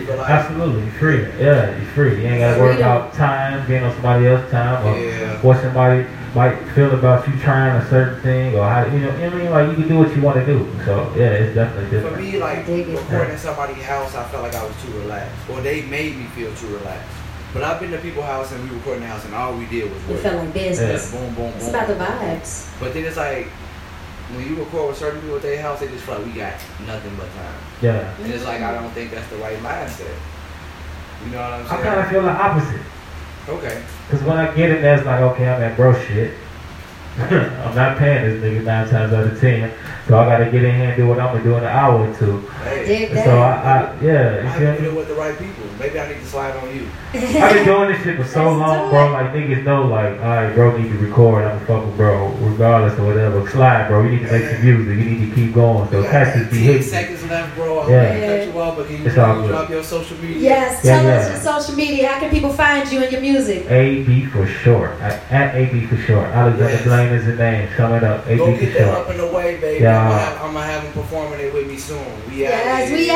Do you feel like absolutely free. Yeah, you're free. You ain't gotta worry Freedom. about time, being on somebody else's time, or Yeah. what somebody might feel about you trying a certain thing, or how you know. What I mean, like you can do what you want to do. So yeah, it's definitely different. For me, like recording in somebody's house, I felt like I was too relaxed, or they made me feel too relaxed. But I've been to people's house and we recording the house, and all we did was It work. felt like business. Boom, boom, boom. It's about the vibes. But then it's like when you record with certain people at their house, they just feel like we got nothing but time. Yeah, And it's like I don't think that's the right mindset. You know what I'm saying? I kind of feel the opposite. Okay. Cause when I get in there, it's like okay, I'm at bro shit. I'm not paying this nigga nine times out of ten. So I gotta get in here and do what I'm gonna do in an hour or two. Hey, So I, I yeah, I you feel have to me? with the right people. Maybe I need to slide on you. I've been doing this shit for so Let's long, bro. it. Like niggas know, like, alright, bro, need to record. I'm a fucking bro, regardless of whatever. Slide, bro. You need to make some music. You need to keep going. So We got cats just be 10 hitting. me. seconds left, bro. I'm Yeah. gonna cut you off, but can you It's all good. drop your social media? Yes, Yeah, tell us yeah. your social media. How can people find you and your music? AB for short. At, at AB for short. Alexander Yes. Blaine is the name. Sum it up. AB Go for get that short. up and away, baby. Yeah. I'm, gonna have, I'm gonna have him performing it with me soon. We out Yes, here. we